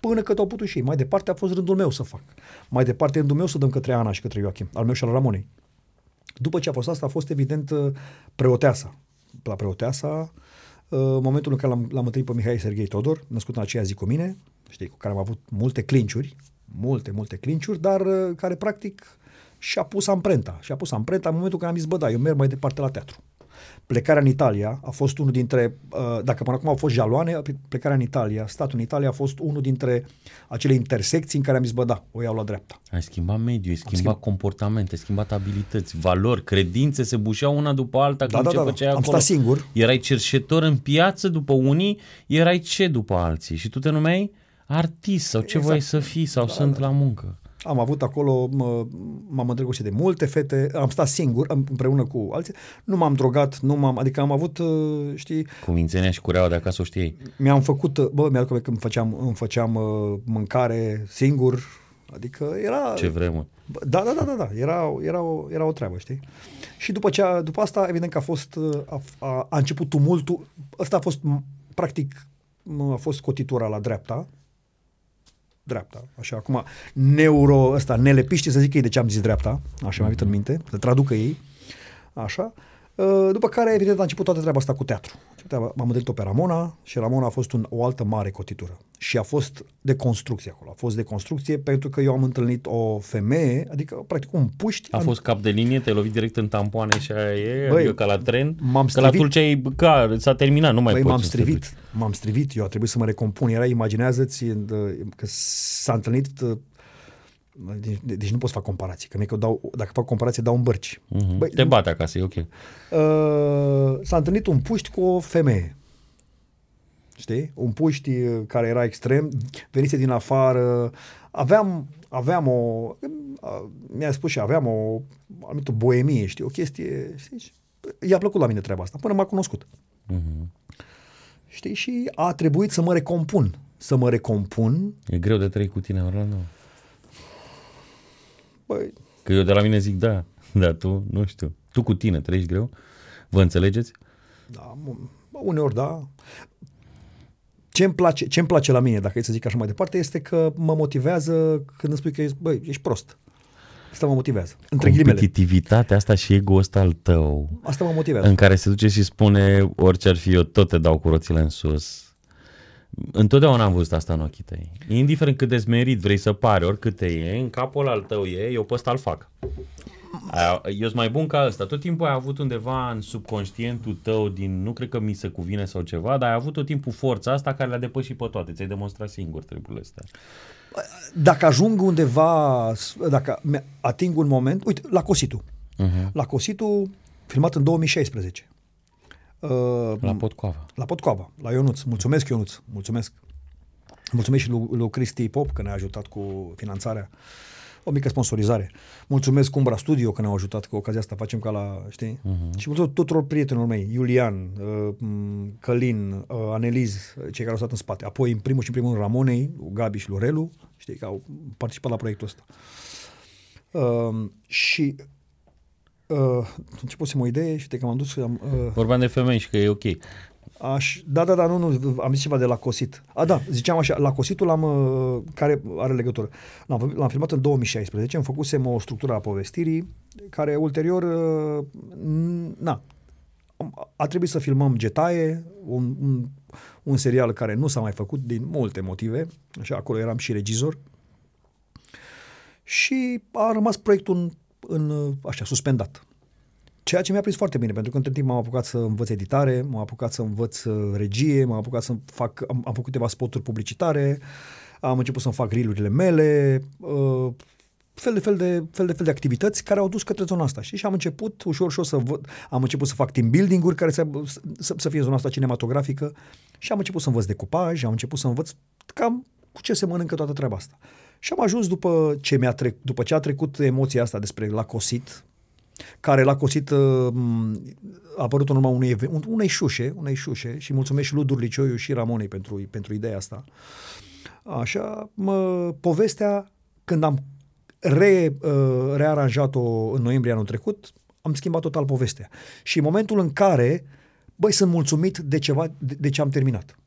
până cât au putut și ei. Mai departe a fost rândul meu să fac. Mai departe rândul meu să dăm către Ana și către Ioachim, al meu și al Ramonei. După ce a fost asta, a fost evident uh, preoteasa. La preoteasa, uh, momentul în care l-am, l-am întâlnit pe Mihai Serghei Todor, născut în aceea zi cu mine, știi, cu care am avut multe clinciuri, multe, multe clinciuri, dar uh, care practic și-a pus amprenta. Și-a pus amprenta în momentul în care am zis, bă, da, eu merg mai departe la teatru. Plecarea în Italia a fost unul dintre, uh, dacă până acum au fost jaloane, plecarea în Italia, statul în Italia a fost unul dintre acele intersecții în care am zis, bă, da, o iau la dreapta. Ai schimbat mediul, ai schimbat schimbat. comportamente, ai schimbat abilități, valori, credințe, se bușeau una după alta. Da, când da, ce da, da. făceai Am acolo. stat singur. Erai cerșetor în piață după unii, erai ce după alții și tu te numeai artist sau ce Exact. voiai să fii sau sunt la muncă. Am avut acolo, mă, m-am îndrăgostit de multe fete, am stat singur am- împreună cu alții, nu m-am drogat, nu m-am, adică am avut, uh, știi, Cu mințenia și cureaua de acasă o știai. mi-am făcut, uh, bă, mi-aduc aminte când făceam, îmi făceam uh, mâncare singur, adică era... Ce vremuri. Bă, Da, da, da, da, da. Era, era, o, era o treabă, știi? Și după, ce a, după asta, evident că a fost, uh, a, a, a început tumultul, ăsta a fost, m- practic, m- a fost cotitura la dreapta, dreapta, așa, acum, neuro ăsta, nelepiște să zic ei de ce am zis dreapta, așa mi-a venit în minte, să traducă ei, așa, Uh, după care, evident, a început toată treaba asta cu teatru. M-am întâlnit-o pe Ramona și Ramona a fost un, o altă mare cotitură. Și a fost de construcție acolo. A fost de construcție pentru că eu am întâlnit o femeie, adică, practic, un puști. A am, fost cap de linie, te-ai lovit direct în tampoane și aia e, Băi, adică ca la tren. m-am că la strivit. Tulcea e, ca, s-a terminat, nu mai Băi, poți m-am să te duci. strivit, m-am strivit, eu a trebuit să mă recompun. Era, imaginează-ți în, uh, că s-a întâlnit, uh, deci, deci nu pot să fac comparații, că mie că dau, dacă fac comparație dau în bărci. Mhm. Băi, Te bate acasă, e ok. uh, s-a întâlnit un puști cu o femeie. Știi? Un puști uh, care era extrem, venise din afară, aveam, aveam o, uh, mi-a spus și aveam o anumită boemie, știi, o chestie, știi? Și I-a plăcut la mine treaba asta, până m-a cunoscut. Mhm. Știi? Și a trebuit să mă recompun. Să mă recompun. E greu de trăi cu tine, Orlando. Băi, Că eu de la mine zic da, dar tu nu știu. Tu cu tine trăiești greu? Vă înțelegeți? da, m- uneori da. Ce îmi place, ce îmi place la mine, dacă e să zic așa mai departe, este că mă motivează când îmi spui că ești, băi, ești prost. Asta mă motivează. Între ghilimele. Competitivitatea asta și ego ăsta al tău, Asta mă motivează. în care se duce și spune orice ar fi, eu tot te dau cu roțile în sus. Întotdeauna am văzut asta în ochii tăi. Indiferent cât de smerit vrei să pari, oricât te e, în capul al tău e, eu pe ăsta îl fac. Aia- Eu sunt mai bun ca ăsta. Tot timpul ai avut undeva în subconștientul tău din, nu cred că mi se cuvine sau ceva, dar ai avut tot timpul forța asta care le-a depășit pe toate. Ți-ai demonstrat singur treburile astea. Dacă ajung undeva, dacă mi- ating un moment, uite, la Cositu. Uh-huh. La Cositu, filmat în 2016. Uh, La Potcoava. la Potcoava, la Ionuț. Mulțumesc, Ionuț. Mulțumesc. Mulțumesc și lui, lui Cristi Pop că ne-a ajutat cu finanțarea. O mică sponsorizare. Mulțumesc Umbra Studio că ne-au ajutat cu ocazia asta, facem ca la, știi? Uh-huh. Și mulțumesc tuturor prietenilor mei, Iulian, uh, m, Călin, uh, Aneliz, uh, cei care au stat în spate. Apoi, în primul și în primul rând, Ramonei, lui Gabi și Lorelu, știi, că au participat la proiectul ăsta. Uh, și uh, începusem o idee și te că m-am dus, am, uh, Vorbeam de femei și că e ok. Aș, da, da, da, nu, nu, am zis ceva de la Cosit. A, da, ziceam așa, la Cositul l-am, uh, care are legătură. L-am, l-am filmat în 2016, îmi făcusem o structură a povestirii, care ulterior, uh, n- na, am- a trebuit să filmăm Getaie, un, un, un serial care nu s-a mai făcut din multe motive, așa, acolo eram și regizor. Și a rămas proiectul în, în uh, așa, suspendat. Ceea ce mi-a prins foarte bine, pentru că între timp m-am apucat să învăț editare, m-am apucat să învăț uh, regie, m-am apucat să fac, am, am făcut câteva spoturi publicitare, am început să-mi fac reel mele, uh, fel de fel de, fel de fel de activități care au dus către zona asta. Știi? Și am început ușor, ușor să văd, am început să fac team building-uri care să, să, să fie zona asta cinematografică și am început să învăț decupaj, am început să învăț cam cu ce se mănâncă toată treaba asta. Și am ajuns după ce, mi-a trec, după ce a trecut emoția asta despre la cosit, care l-a cosit, uh, a apărut în urma unei, eve- un- unei șușe, unei șușe și mulțumesc și lui Durlicioiu și Ramonei pentru, pentru ideea asta. Așa, mă, povestea, când am re, uh, rearanjat-o în noiembrie anul trecut, am schimbat total povestea. Și în momentul în care, băi, sunt mulțumit de ceva, de, de ce am terminat.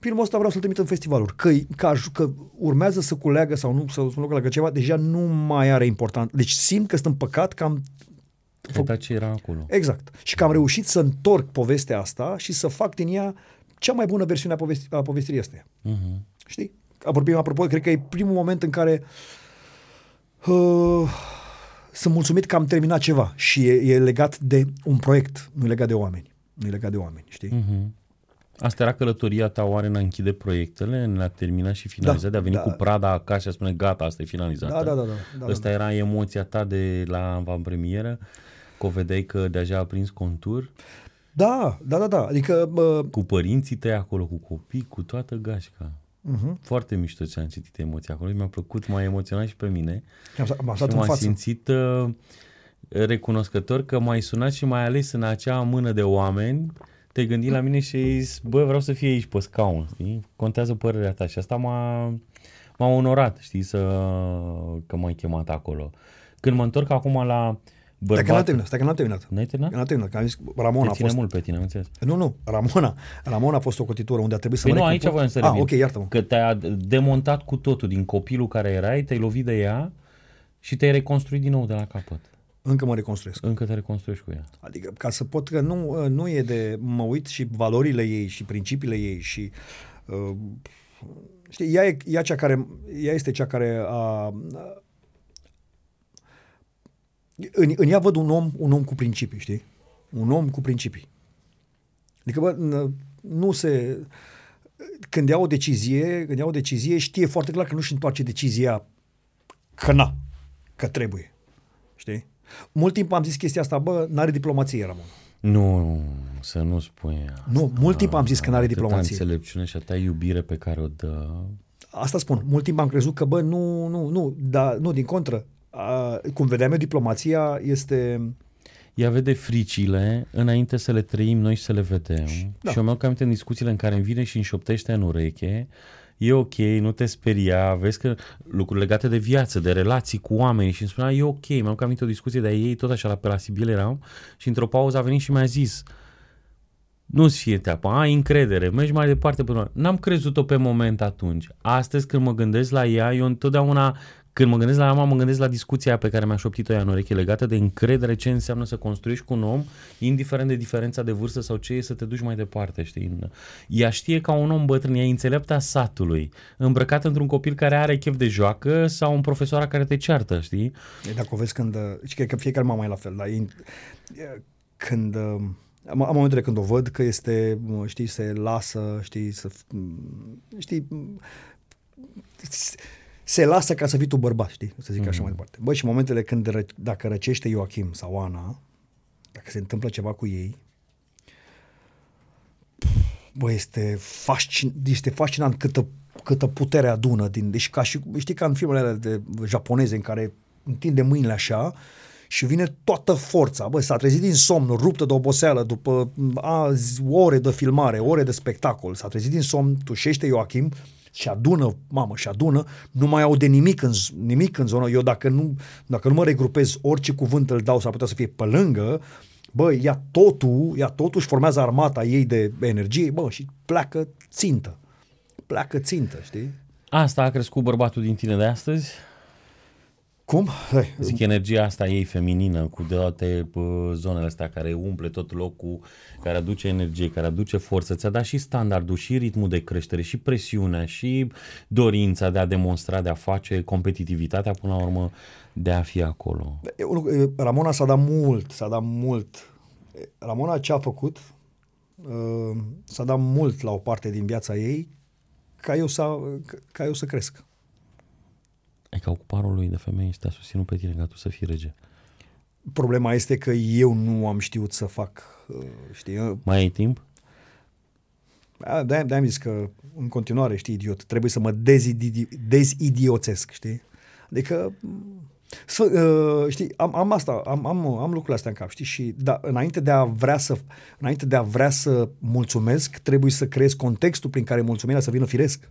Filmul ăsta vreau să-l trimit în festivaluri. Că, că, aj- că urmează să culeagă sau nu, să nu culeagă ceva, deja nu mai are important. Deci simt că sunt împăcat că am Fă... Dar ce era acolo? Exact. Și că am reușit să întorc povestea asta și să fac din ea cea mai bună versiune a, povesti- a povestirii astea. Uh-huh. Știi? Vorbim apropo, cred că e primul moment în care uh, sunt mulțumit că am terminat ceva și e, e legat de un proiect, nu e legat de oameni. Nu e legat de oameni, știi? Uh-huh. Asta era călătoria ta oare în a închide proiectele, în a termina și finaliza, Da, de a veni da. cu Prada acasă și a spune gata, asta e finalizată. Da, da, da, da, da, Asta era emoția ta de la avantpremieră, că o vedeai că deja a prins contur, Da, da, da, da. Adică uh, cu părinții tăi acolo, cu copii, cu toată gașca. uh-huh. Foarte mișto ce am citit emoția acolo, mi-a plăcut, m-a emoționat și pe mine. am, stat- am Și stat în m-am față. simțit uh, recunoscător că m-ai sunat și mai ales în acea mână de oameni te gândi la mine și ai zis, bă, vreau să fie aici pe scaun, știi? Contează părerea ta și asta m-a, m-a onorat, știi, să, că m-ai chemat acolo. Când mă întorc acum la Stai că n-am bărbat... terminat, stai că n-am terminat. N-ai terminat? N-am terminat, că am zis, Ramona Te a ține fost... mult pe tine, am înțeles. Nu, nu, Ramona. Ramona a fost o cotitură unde a trebuit să Păi mă nu, recomp- aici voiam să Ah, revin. ok, iartă-mă. Că te-a demontat cu totul din copilul care erai, te-ai lovit de ea și te-ai reconstruit din nou de la capăt. Încă mă reconstruiesc. Încă te reconstruiești cu ea. Adică ca să pot, că nu, nu e de, mă uit și valorile ei și principiile ei și uh, știi, ea, e, ea, cea care, ea este cea care a, în, în ea văd un om, un om cu principii, știi? Un om cu principii. Adică, bă, n- nu se... Când ia o decizie, când ia o decizie, știe foarte clar că nu-și întoarce decizia că na, că trebuie. Știi? Mult timp am zis chestia asta, bă, n-are diplomație, Ramon. Nu, să nu spui. Nu, mult timp am zis că n-are Atâta diplomație. înțelepciune și atâta iubire pe care o dă. Asta spun, mult timp am crezut că, bă, nu, nu, nu, dar nu, din contră. A, cum vedeam eu, diplomația este... Ea vede fricile înainte să le trăim noi și să le vedem. Da. Și eu mi-am aminte în discuțiile în care îmi vine și îmi șoptește în ureche, e ok, nu te speria, vezi că lucruri legate de viață, de relații cu oameni și îmi spunea, e ok, mi-am aminte o discuție de ei, tot așa la pe la Sibil eram și într-o pauză a venit și mi-a zis, nu-ți fie teapă, ai încredere, mergi mai departe până la... N-am crezut-o pe moment atunci. Astăzi când mă gândesc la ea, eu întotdeauna când mă gândesc la ama, mă gândesc la discuția pe care mi-a șoptit-o ea în ureche legată de încredere, ce înseamnă să construiești cu un om, indiferent de diferența de vârstă sau ce e să te duci mai departe, știi? Ea știe ca un om bătrân, ea e înțeleapta satului, îmbrăcat într-un copil care are chef de joacă sau un profesor care te ceartă, știi? E, dacă o vezi când, și cred că fiecare mamă e la fel, dar e, când am momentele când o văd că este, știi, se lasă, știi, să, știi, se lasă ca să fii tu bărbat, știi, să zic mm-hmm. așa mhm. mai departe. Băi, și momentele când, ră, dacă răcește Joachim sau Ana, dacă se întâmplă ceva cu ei, bă, este, fascin, este fascinant câtă, câtă putere adună din, deci ca și, știi, ca în filmele alea de japoneze în care întinde mâinile așa și vine toată forța. Bă, s-a trezit din somn, ruptă de oboseală după a, ore de filmare, ore de spectacol. S-a trezit din somn, tușește Joachim și adună, mamă, și adună, nu mai au de nimic în, nimic în zonă. Eu dacă nu, dacă nu mă regrupez, orice cuvânt îl dau, s-ar putea să fie pe lângă, bă, ia totul, ia totul și formează armata ei de energie, bă, și pleacă țintă. Pleacă țintă, știi? Asta a crescut bărbatul din tine de astăzi? Cum? Hai. Zic, energia asta ei feminină, cu toate zonele astea care umple tot locul, care aduce energie, care aduce forță, ți-a dat și standardul, și ritmul de creștere, și presiunea, și dorința de a demonstra, de a face competitivitatea, până la urmă, de a fi acolo. Ramona s-a dat mult, s-a dat mult. Ramona ce a făcut, uh, s-a dat mult la o parte din viața ei ca eu să, ca eu să cresc. E ca ocuparul lui de femeie și te-a susținut pe tine ca tu să fii rege. Problema este că eu nu am știut să fac, uh, știi? Mai ai timp? De-aia, de-aia am zis că în continuare, știi, idiot, trebuie să mă dezidi- dezidioțesc, știi? Adică, să, uh, știi, am, am asta, am, am, am lucrurile astea în cap, știi? Și da, înainte de a vrea să, înainte de a vrea să mulțumesc, trebuie să creez contextul prin care mulțumirea să vină firesc.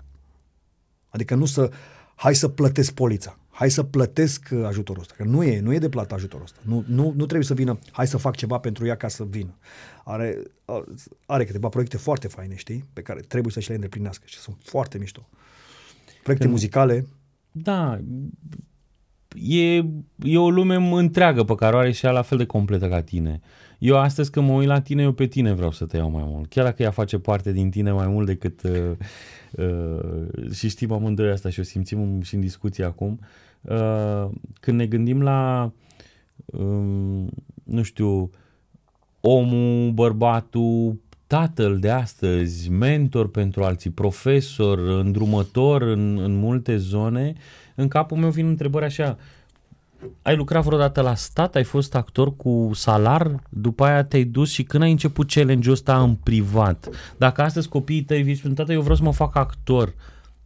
Adică nu să, hai să plătesc polița, hai să plătesc uh, ajutorul ăsta, că nu e, nu e de plată ajutorul ăsta. Nu, nu, nu trebuie să vină, hai să fac ceva pentru ea ca să vină. Are, are câteva proiecte foarte faine, știi, pe care trebuie să și le îndeplinească și sunt foarte mișto. Proiecte Când, muzicale. Da, e, e o lume întreagă pe care o are și ea la fel de completă ca tine. Eu astăzi când mă uit la tine, eu pe tine vreau să te iau mai mult. Chiar dacă ea face parte din tine mai mult decât uh, Uh, și știm amândoi asta și o simțim și în discuție acum, uh, când ne gândim la, uh, nu știu, omul, bărbatul, tatăl de astăzi, mentor pentru alții, profesor, îndrumător în, în multe zone, în capul meu vin întrebări așa, ai lucrat vreodată la stat, ai fost actor cu salar, după aia te-ai dus și când ai început challenge-ul ăsta în privat? Dacă astăzi copiii tăi vii spun, tată, eu vreau să mă fac actor,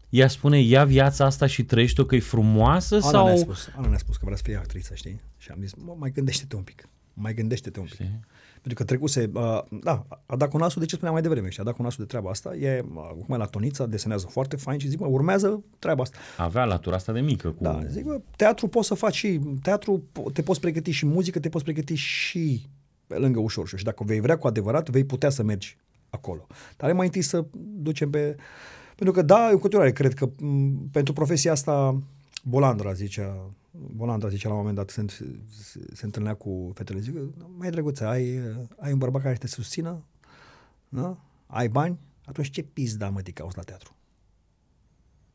ea spune, ia viața asta și trăiești-o că e frumoasă Ana sau... Ne-a spus, Ana ne-a spus că vrea să fie actriță, știi? Și am zis, mai gândește-te un pic, mai gândește-te un pic. Știi? Pentru că trecuse, uh, da, a dat cu nasul de ce spuneam mai devreme și a dat cu nasul de treaba asta. E, acum la Tonița desenează foarte fain și zic, mă, urmează treaba asta. Avea latura asta de mică. Cu... Da, zic, mă, teatru poți să faci și, teatru te poți pregăti și muzică, te poți pregăti și pe lângă ușor și dacă vei vrea cu adevărat, vei putea să mergi acolo. Dar mai întâi să ducem pe... Pentru că, da, în continuare, cred că m- pentru profesia asta, Bolandra zicea, Bolanda zicea la un moment dat, se, se, se întâlnea cu fetele, zic, mai drăguță, ai, ai un bărbat care te susțină, da? ai bani, atunci ce pizda mă te cauți la teatru?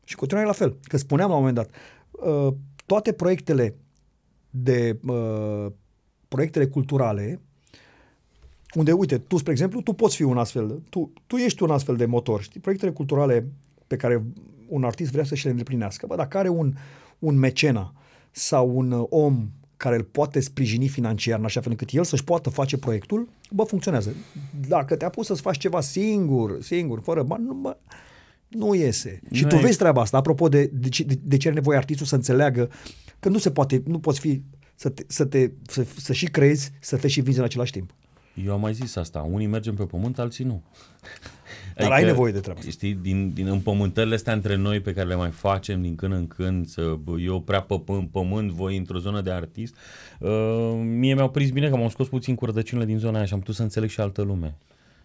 Și continuai la fel, că spuneam la un moment dat, uh, toate proiectele de uh, proiectele culturale, unde, uite, tu, spre exemplu, tu poți fi un astfel, tu, tu ești un astfel de motor, știi? Proiectele culturale pe care un artist vrea să și le îndeplinească. Bă, dacă are un, un mecena sau un uh, om care îl poate sprijini financiar în așa fel încât el să-și poată face proiectul, bă, funcționează. Dacă te-a pus să-ți faci ceva singur, singur, fără bani, nu, bă, nu iese. Nu și tu vezi treaba asta, apropo de, de, de, de ce are nevoie artistul să înțeleagă că nu se poate, nu poți fi să, te, să, te, să, să și crezi, să te și vinzi în același timp. Eu am mai zis asta, unii mergem pe pământ, alții nu. Dar adică, ai nevoie de treaba asta. Știi, din, din împământările astea între noi pe care le mai facem din când în când, să, eu prea pe pământ, voi într-o zonă de artist, uh, mie mi-au prins bine că m-am scos puțin cu rădăcinile din zona aia și am putut să înțeleg și altă lume.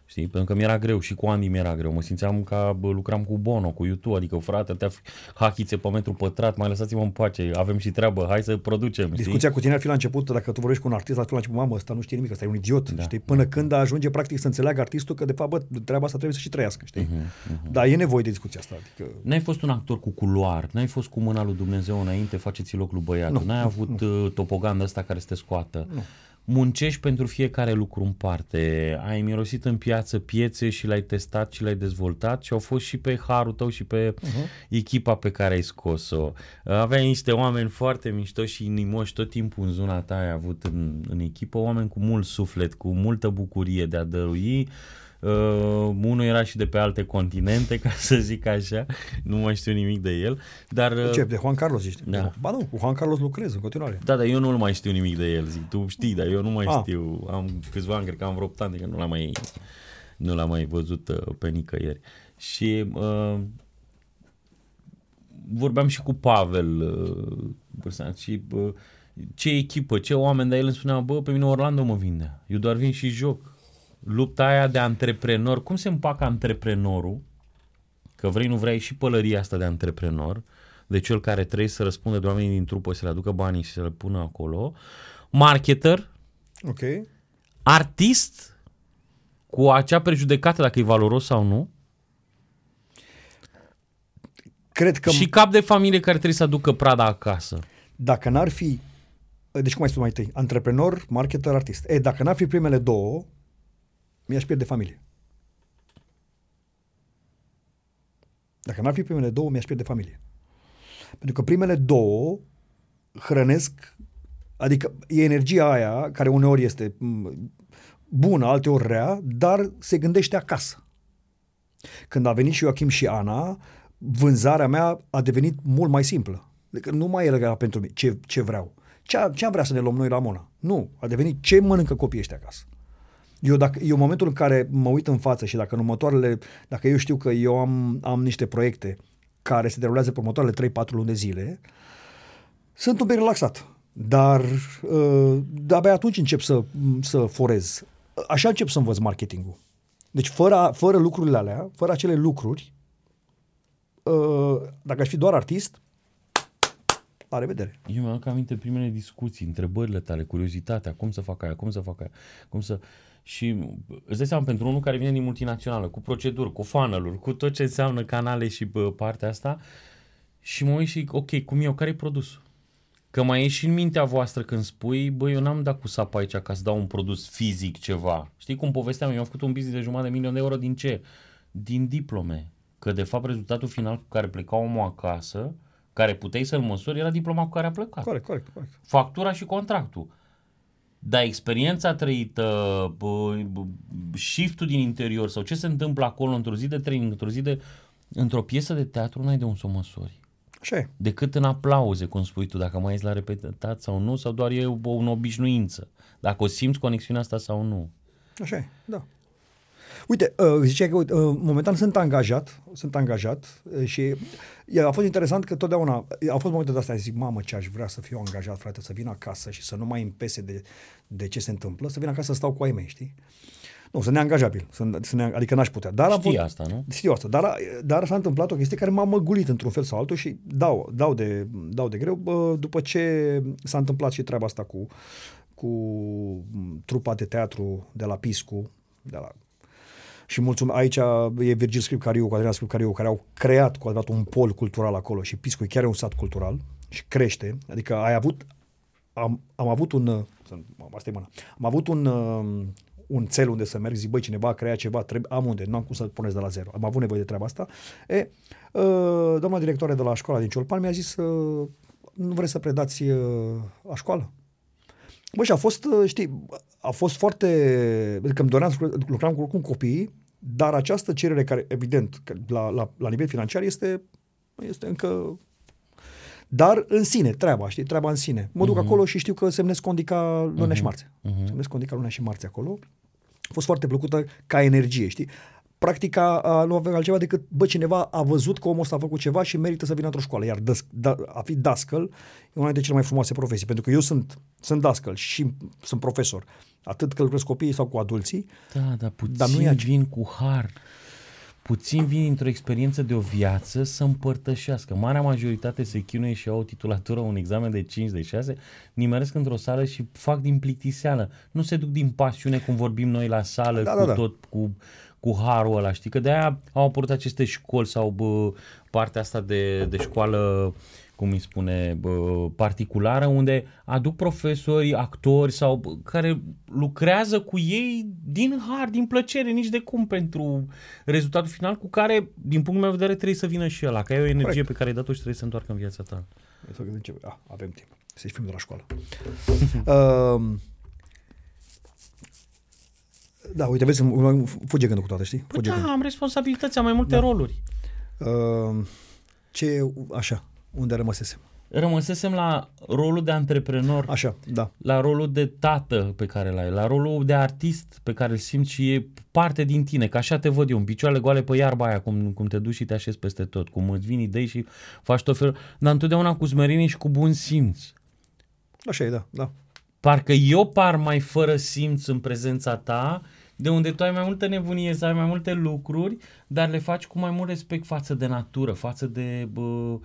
Știi? Pentru că mi-era greu și cu Andy mi-era greu. Mă simțeam ca bă, lucram cu Bono, cu YouTube, adică frate, te hachițe pe metru pătrat, mai lăsați-mă în pace, avem și treabă, hai să producem. Știi? Discuția cu tine ar fi la început, dacă tu vorbești cu un artist, ar fi la început, mamă, ăsta nu știe nimic, ăsta e un idiot, da. știi? Până când ajunge practic să înțeleagă artistul că de fapt, bă, treaba asta trebuie să și trăiască, știi? Uh-huh, uh-huh. Dar e nevoie de discuția asta. Adică... N-ai fost un actor cu culoar, n-ai fost cu mâna lui Dumnezeu înainte, faceți loc lui băiatul, nu, n-ai nu, avut nu. Uh, topoganda asta care să te scoată. Nu muncești pentru fiecare lucru în parte, ai mirosit în piață piețe și l-ai testat și l-ai dezvoltat și au fost și pe harul tău și pe uh-huh. echipa pe care ai scos-o. Aveai niște oameni foarte mișto și inimoși tot timpul în zona ta ai avut în, în echipă, oameni cu mult suflet, cu multă bucurie de a dărui. Uh, Uh, unul era și de pe alte continente, [LAUGHS] ca să zic așa, nu mai știu nimic de el. Dar, uh, Ce, de Juan Carlos zici? Da. Ba nu, cu Juan Carlos lucrez în continuare. Da, dar eu nu mai știu nimic de el, zic, tu știi, dar eu nu mai ah. știu. Am câțiva ani, cred că am vreo 8 ani, că nu l-am mai, nu l-am mai văzut uh, pe nicăieri. Și uh, vorbeam și cu Pavel uh, și uh, ce echipă, ce oameni, dar el îmi spunea, bă, pe mine Orlando mă vinde. Eu doar vin și joc lupta aia de antreprenor, cum se împacă antreprenorul, că vrei, nu vrei și pălăria asta de antreprenor, de cel care trebuie să răspunde de oamenii din trupă, să le aducă banii și să le pună acolo, marketer, okay. artist, cu acea prejudecată dacă e valoros sau nu, Cred că... Și cap de familie care trebuie să aducă prada acasă. Dacă n-ar fi, deci cum ai spus mai tăi, antreprenor, marketer, artist. E, dacă n-ar fi primele două, mi-aș pierde familie. Dacă n-ar fi primele două, mi-aș pierde familie. Pentru că primele două hrănesc, adică e energia aia care uneori este bună, alteori rea, dar se gândește acasă. Când a venit și Joachim și Ana, vânzarea mea a devenit mult mai simplă. Adică nu mai era pentru mine ce, ce vreau. Ce, ce am vrea să ne luăm noi la Mona? Nu, a devenit ce mănâncă copiii ăștia acasă. Eu, dacă, eu momentul în care mă uit în față și dacă în următoarele, dacă eu știu că eu am, am niște proiecte care se derulează pe următoarele 3-4 luni de zile, sunt un pic relaxat. Dar uh, abia atunci încep să, să forez. Așa încep să învăț marketingul. Deci fără, fără lucrurile alea, fără acele lucruri, uh, dacă aș fi doar artist, la revedere. Eu mi-am aminte primele discuții, întrebările tale, curiozitatea, cum să fac aia, cum să fac aia, cum să... Și îți dai seama, pentru unul care vine din multinațională, cu proceduri, cu funnel cu tot ce înseamnă canale și bă, partea asta, și mă uit și, ok, cum eu, care e produsul? Că mai e și în mintea voastră când spui, băi, eu n-am dat cu sapa aici ca să dau un produs fizic ceva. Știi cum povesteam, eu am făcut un business de jumătate de milion de euro din ce? Din diplome. Că de fapt rezultatul final cu care pleca omul acasă, care puteai să-l măsori, era diploma cu care a plecat. Corect, corect, corect. Factura și contractul. Dar experiența trăită, shift-ul din interior sau ce se întâmplă acolo într-o zi de training, într-o zi de... Într-o piesă de teatru n-ai de un să o măsori. Așa e. Decât în aplauze, cum spui tu, dacă mai ești la repetat sau nu, sau doar e o, o obișnuință. Dacă o simți conexiunea asta sau nu. Așa e, da. Uite, uh, ziceai că uh, momentan sunt angajat, sunt angajat uh, și a fost interesant că totdeauna, au fost momente de astea, zic, mamă, ce aș vrea să fiu angajat, frate, să vin acasă și să nu mai împese de, de ce se întâmplă, să vin acasă să stau cu ai mei, știi? Nu, sunt neangajabil, sunt, sunt ne, adică n-aș putea. Dar Știi am asta, nu? Știu asta, dar, dar s-a întâmplat o chestie care m-a măgulit într-un fel sau altul și dau, dau, de, dau de greu bă, după ce s-a întâmplat și treaba asta cu, cu trupa de teatru de la Piscu, de la și mulțum, aici e Virgil Scripcariu, cu Adrian Scripcariu, care au creat cu adevărat un pol cultural acolo și Piscu e chiar un sat cultural și crește. Adică ai avut, am, am avut un, asta e mâna, am avut un, un cel unde să merg, zic, băi, cineva a creat ceva, trebuie, am unde, nu am cum să puneți de la zero. Am avut nevoie de treaba asta. E, uh, doamna directoare de la școala din Ciolpan mi-a zis, uh, nu vreți să predați uh, la școală? Bă, și a fost, știi, a fost foarte... Adică îmi doream să lucram cu, cu copiii, dar această cerere care, evident, la, la, la nivel financiar este, este încă... Dar în sine, treaba, știi, treaba în sine. Mă duc uh-huh. acolo și știu că semnesc condica lunea uh-huh. și marțe. Uh-huh. Semnesc condica lunea și marțe acolo. A fost foarte plăcută ca energie, știi? Practica a, nu avea altceva decât, bă, cineva a văzut că omul ăsta a făcut ceva și merită să vină într-o școală. Iar dăs, da, a fi dascăl e una dintre cele mai frumoase profesii, pentru că eu sunt, sunt dascăl și sunt profesor. Atât că lucrez copiii sau cu adulții. Da, dar puțin Dar nu e ace- vin cu har. Puțin vin într-o experiență de o viață să împărtășească. Marea majoritate se chinuie și au o titulatură, un examen de 5, de 6, nimeresc într-o sală și fac din plictiseală. Nu se duc din pasiune cum vorbim noi la sală Da, cu da, da. tot, cu, cu harul ăla, știi? Că de-aia au apărut aceste școli sau bă, partea asta de, de școală cum îi spune, bă, particulară, unde aduc profesori, actori sau bă, care lucrează cu ei din har, din plăcere, nici de cum pentru rezultatul final cu care, din punctul meu de vedere, trebuie să vină și ăla, că ai o energie Corect. pe care ai dat-o și trebuie să se întoarcă în viața ta. Să gândim ce... Ah, avem timp. Să-i filmul de la școală. uh, [LAUGHS] da, uite, vezi, îmi fuge gândul cu toate, știi? Păi Fuge da, gândul. am responsabilități, am mai multe Da. roluri. Uh, ce, așa, unde rămăsesem? Rămăsesem la rolul de antreprenor Așa, da. la rolul de tată pe care l-ai, la rolul de artist pe care îl simți și e parte din tine, că așa te văd eu, în picioarele goale pe iarba aia, cum, cum te duci și te așezi peste tot, cum îți vin idei și faci tot felul, dar întotdeauna cu smerenie și cu bun simț. Așa e, da, da. Parcă eu par mai fără simț în prezența ta, de unde tu ai mai multă nebunie, să ai mai multe lucruri, dar le faci cu mai mult respect față de natură, față de... Bă,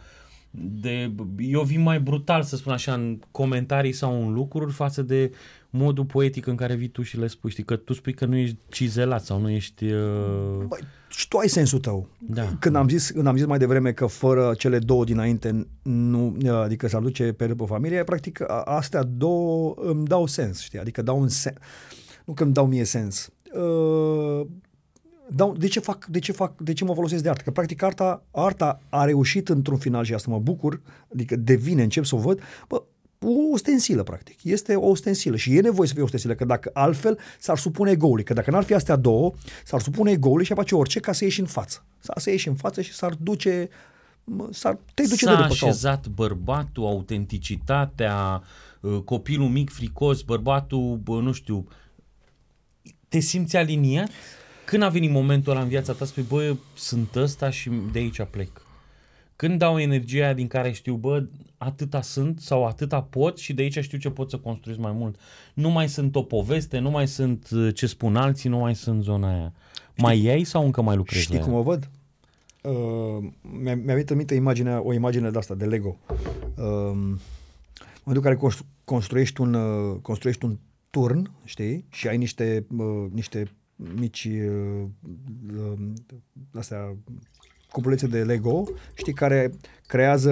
de, eu vin mai brutal, să spun așa, în comentarii sau în lucruri față de modul poetic în care vii tu și le spui. Știi că tu spui că nu ești cizelat sau nu ești... Uh... Băi, și tu ai sensul tău. Da. Când am zis, când am zis mai devreme că fără cele două dinainte, nu, adică să aduce pe pe familie, practic a- astea două îmi dau sens, știi? Adică dau un sens. Nu că îmi dau mie sens. Uh, dau, de, ce fac, de, ce fac, de ce mă folosesc de artă? Că practic arta, arta a reușit într-un final și asta mă bucur, adică devine, încep să o văd, bă, o stensilă, practic. Este o stensilă și e nevoie să fie o stensilă, că dacă altfel s-ar supune egoului, că dacă n-ar fi astea două, s-ar supune egoului și ar face orice ca să ieși în față. Să, să ieși în față și s-ar duce, mă, s-ar, te duce de S-a după ca om. așezat bărbatul, autenticitatea, uh, copilul mic fricos, bărbatul, bă, nu știu, te simți aliniat? Când a venit momentul ăla în viața ta, spui, bă, sunt ăsta și de aici plec? Când dau energia aia din care știu, bă, atâta sunt sau atâta pot și de aici știu ce pot să construiesc mai mult. Nu mai sunt o poveste, nu mai sunt uh, ce spun alții, nu mai sunt zona aia. Mai iei sau încă mai lucrezi Știi la cum ea? o văd? Uh, mi-a, mi-a venit în minte imaginea, o imagine de asta, de Lego. Uh, în momentul în care constru- construiești un, uh, construiești un turn, știi? Și ai niște, uh, niște mici uh, uh, astea, cupulețe de Lego, știi, care creează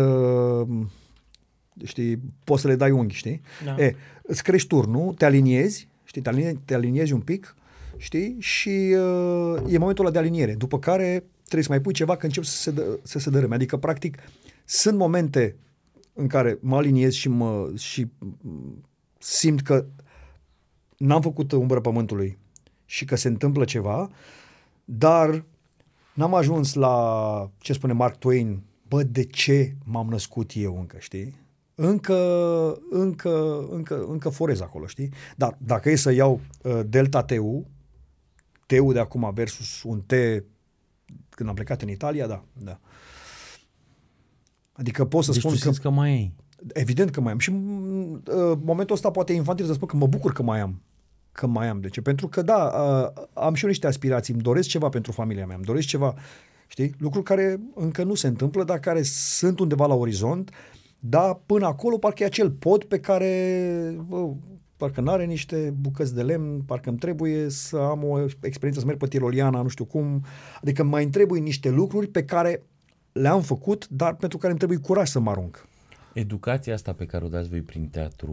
știi, poți să le dai unghi, știi? Da. E, îți crești turnul, te aliniezi, știi, te aliniezi, te aliniezi un pic, știi, și uh, e momentul ăla de aliniere, după care trebuie să mai pui ceva că încep să se, dă, să se dărâme. Adică, practic, sunt momente în care mă aliniez și, mă, și mm, simt că n-am făcut umbră pământului și că se întâmplă ceva, dar n-am ajuns la, ce spune Mark Twain, bă, de ce m-am născut eu încă, știi? Încă, încă, încă, încă forez acolo, știi? Dar dacă e să iau uh, delta TU, TU de acum versus un T când am plecat în Italia, da, da. Adică pot să Deci spun tu că... simți că mai ai. Evident că mai am. Și mm, uh, momentul ăsta poate e infantil să spun că mă bucur că mai am. Că mai am. De ce? Pentru că, da, uh, am și eu niște aspirații. Îmi doresc ceva pentru familia mea. Îmi doresc ceva, știi? Lucruri care încă nu se întâmplă, dar care sunt undeva la orizont. Dar până acolo parcă e acel pod pe care bă, parcă n-are niște bucăți de lemn, parcă îmi trebuie să am o experiență, să merg pe Tiroliana, nu știu cum. Adică mai îmi trebuie niște lucruri pe care le-am făcut, dar pentru care îmi trebuie curaj să mă arunc. Educația asta pe care o dați voi prin teatru,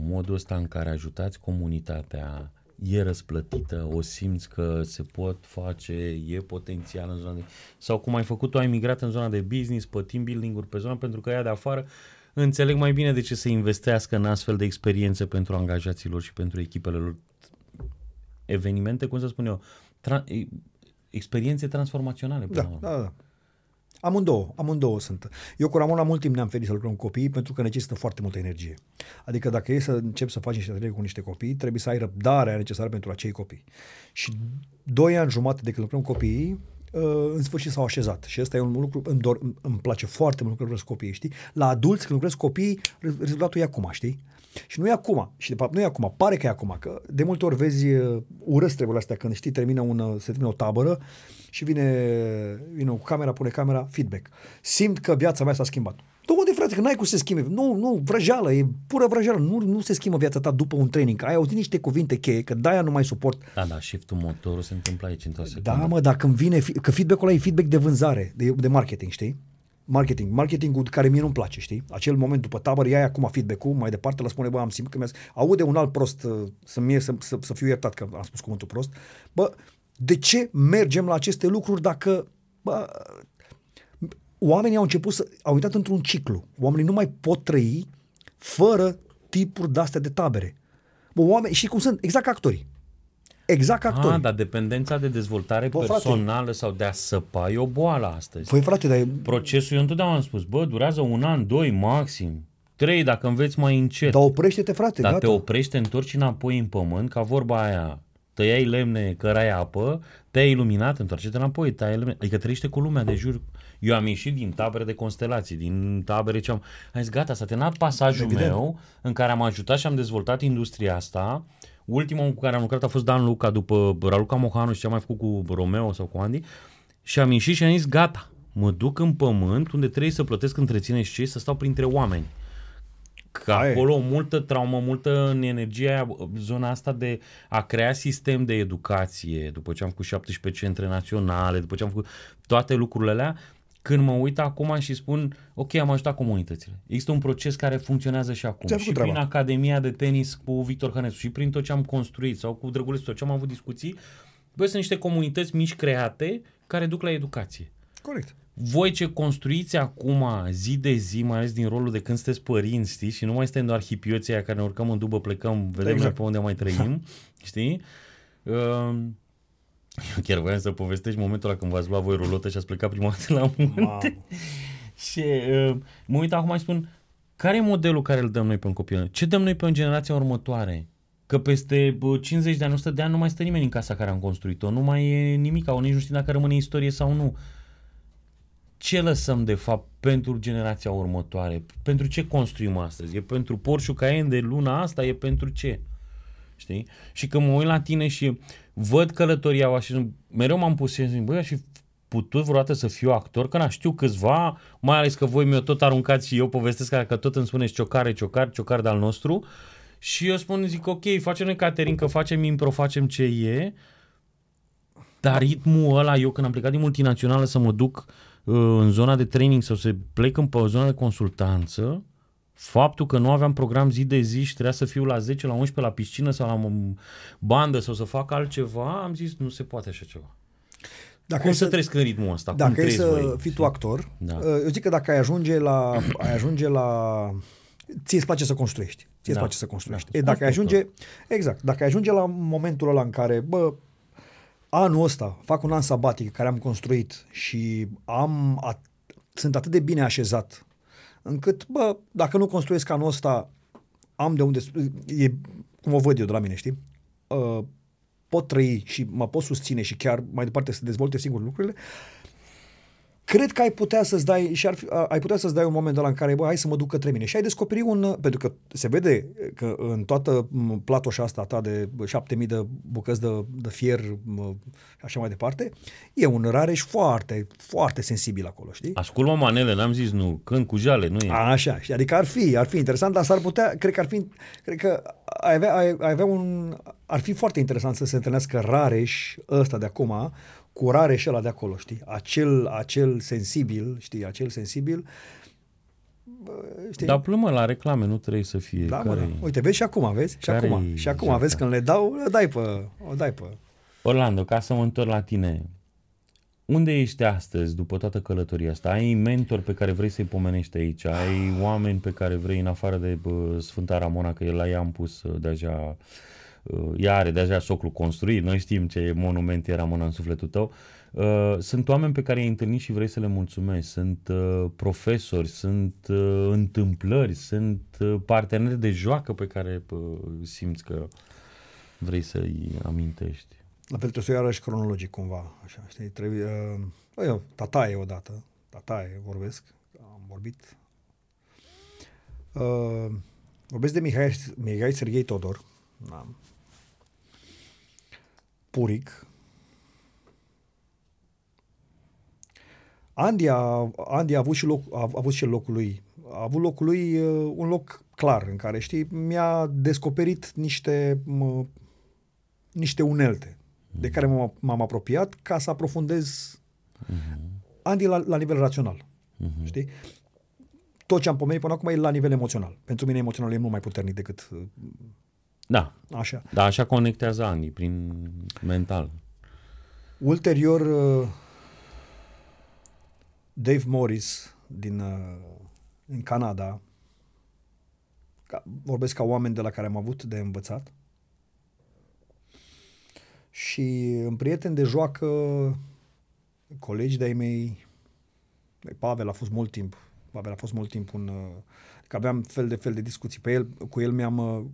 modul ăsta în care ajutați comunitatea, e răsplătită, o simți că se pot face, e potențial în zona de... Sau cum ai făcut-o, ai migrat în zona de business, pe team building-uri, pe zona, pentru că ea de afară înțeleg mai bine de ce să investească în astfel de experiențe pentru angajaților și pentru echipele lor. Evenimente, cum să spun eu, tra- experiențe transformaționale. Până Da, la urmă. da, da. Amândouă, amândouă sunt. Eu cu Ramona mult timp ne-am ferit să lucrăm cu copiii pentru că necesită foarte multă energie. Adică dacă e să încep să faci niște ateliere cu niște copii, trebuie să ai răbdarea necesară pentru acei copii. Și doi ani jumate de când lucrăm cu copiii, uh, în sfârșit s-au așezat. Și ăsta e un lucru, îmi, dor, îmi place foarte mult că lucrez cu copiii, știi? La adulți, când lucrez cu copiii, rezultatul e acum, știi? Și nu e acum. Și de fapt nu e acum. Pare că e acum. Că de multe ori vezi uh, urăsc treburile astea când știi, termină un, uh, se termină o tabără și vine, vine cu camera, pune camera, feedback. Simt că viața mea s-a schimbat. Tu unde frate, că n-ai cum să se schimbe. Nu, nu, vrăjeală, e pură vrăjeală. Nu, nu se schimbă viața ta după un training. Ai auzit niște cuvinte cheie, că de-aia nu mai suport. Da, da, shift-ul motorul se întâmplă aici într-o secundă. Da, mă, dar când vine, că feedback-ul ăla e feedback de vânzare, de, de marketing, știi? Marketing, marketingul care mie nu-mi place, știi? Acel moment după tabără, ia acum feedback-ul, mai departe la spune, bă, am simt că mi aude un alt prost, uh, să, mie, să, să, să fiu iertat că am spus cuvântul prost, bă, de ce mergem la aceste lucruri dacă, bă, oamenii au început să, au intrat într-un ciclu. Oamenii nu mai pot trăi fără tipuri de-astea de tabere. Bă, oameni, și cum sunt, exact ca actorii. Exact ca actorii. Ah, dar dependența de dezvoltare Bă, frate. personală sau de a săpa e o boală astăzi. Păi frate, dar e, Procesul, eu întotdeauna am spus, bă, durează un an, doi, maxim. Trei, dacă înveți mai încet. dar oprește-te frate, Dar gata. te oprești, te întorci înapoi în pământ, ca vorba aia, tăiai lemne, cărai apă, te-ai iluminat, întoarce-te înapoi, tăiai lemne, adică trăiește cu lumea de jur. Eu am ieșit din tabere de constelații, din tabere ce am... Am zis, gata, s-a terminat pasajul Evident. meu în care am ajutat și am dezvoltat industria asta. Ultimul cu care am lucrat a fost Dan Luca, după Raluca Mohanu și ce am mai făcut cu Romeo sau cu Andy. Și am ieșit și am zis, gata, mă duc în pământ unde trebuie să plătesc întreține și ce, să stau printre oameni. Că Aia e. acolo multă traumă, multă în energia aia, zona asta de a crea sistem de educație, după ce am făcut 17 centre naționale, după ce am făcut toate lucrurile alea, când mă uit acum și spun, ok, am ajutat comunitățile. Există un proces care funcționează și acum. Ți-a Și făcut prin treaba. Academia de Tenis cu Victor Hănescu și prin tot ce am construit sau cu Drăgulescu, tot ce am avut discuții, băi, sunt niște comunități mici create care duc la educație. Corect. Voi ce construiți acum zi de zi, mai ales din rolul de când sunteți părinți, știți? Și nu mai suntem doar hipioții aia care ne urcăm în dubă, plecăm, vedem Exact. exact. pe unde mai trăim, [LAUGHS] știi? Um, eu chiar voiam să povestești momentul ăla când v-ați luat voi rulotă și ați plecat prima dată la munte. Mamă. [LAUGHS] Și uh, mă uit acum și spun, care e modelul care îl dăm noi pe un copil? Ce dăm noi pe în generația următoare? Că peste bă, 50 de ani, 100 de ani nu mai stă nimeni în casa care am construit-o, nu mai e nimic, au nici nu știu dacă rămâne istorie sau nu. Ce lăsăm de fapt pentru generația următoare? Pentru ce construim astăzi? E pentru Porsche Cayenne de luna asta? E pentru ce? Știi? Și când mă uit la tine și văd călătoria și mereu m-am pus și zic, băi, aș fi putut vreodată să fiu actor, că na, știu câțiva, mai ales că voi mi-o tot aruncați și eu povestesc că, că tot îmi spuneți ciocare, ciocar, ciocar de-al nostru. Și eu spun, zic, ok, facem noi catering, că facem impro, facem ce e, dar ritmul ăla, eu când am plecat din multinațională să mă duc uh, în zona de training sau să plec în pe zona de consultanță, faptul că nu aveam program zi de zi și trebuia să fiu la 10, la 11 la piscină sau la m- bandă sau să fac altceva, am zis nu se poate așa ceva. Dacă Cum e să trăiesc în ritmul ăsta? Cum Dacă e trăiesc să voi? fii tu actor, Da. eu zic că dacă ai ajunge la... Ai ajunge la ție îți place să construiești. Ție îți Da. place să construiești. Da. E, dacă ai Constructor. ajunge... Exact. Dacă ai ajunge la momentul ăla în care, bă, anul ăsta fac un an sabatic care am construit și am at- sunt atât de bine așezat încât, bă, dacă nu construiesc anul ăsta, am de unde... E cum o văd eu de la mine, știi? Uh, pot trăi și mă pot susține și chiar mai departe să dezvolte singur lucrurile, cred că ai putea să-ți dai și ar fi, a- ai putea să-ți dai un moment ăla în care, bă, hai să mă duc către mine. Și ai descoperi un, pentru că se vede că în toată m, platoșa asta ta de 7000 de bucăți de, de fier m, și așa mai departe, e un rareș foarte, foarte sensibil acolo, știi? Ascult mă manele, n-am zis nu, când cu jale, nu e. Așa, știi? adică ar fi, ar fi interesant, dar s-ar putea, cred că ar fi, cred că ai avea, ai, ai avea un, ar fi foarte interesant să se întâlnească Rareș ăsta de acum cu Rareș ăla de acolo, știi? Acel, acel sensibil, știi, acel sensibil, bă, știi? Dar plumă la reclame, nu trebuie să fie. da, mă, care da. Uite, vezi și acum, vezi? Și care acum, e și acum, jata? vezi, când le dau, le dai pe, o dai pe... Orlando, ca să mă întorc la tine, unde ești astăzi după toată călătoria asta? Ai mentor pe care vrei să-i pomenești aici? Ai oameni pe care vrei, în afară de bă, Sfânta Ramona, că el la ea am pus uh, deja, uh, ea are deja socul construit, noi știm ce monument e Ramona în sufletul tău. Uh, sunt oameni pe care i-ai întâlnit și vrei să le mulțumești. Sunt uh, profesori, sunt uh, întâmplări, sunt uh, parteneri de joacă pe care uh, simți că vrei să-i amintești. La fel trebuie să o iarăși cronologic cumva, așa, știi, trebuie, uh, eu, tataie odată, tataie vorbesc, am vorbit, uh, vorbesc de Mihai, Mihai Serghei Todor, da. Puric, Andy a, Andy a avut și, loc, a avut și locul lui. A avut locul lui uh, un loc clar în care, știi, mi-a descoperit niște, mă, niște unelte de care m-am, m-am apropiat ca să aprofundez uh-huh. Andy la, la nivel rațional. Uh-huh. Știi? Tot ce am pomenit până acum e la nivel emoțional. Pentru mine emoțional e mult mai puternic decât uh, Da, așa. da așa conectează Andy, prin mental. Ulterior, uh, Dave Morris din uh, în Canada, ca, vorbesc ca oameni de la care am avut de învățat, și un prieten de joacă, colegi de-ai mei, Pavel a fost mult timp, Pavel a fost mult timp un... uh, Că aveam fel de fel de discuții pe el, cu el mi-am, uh,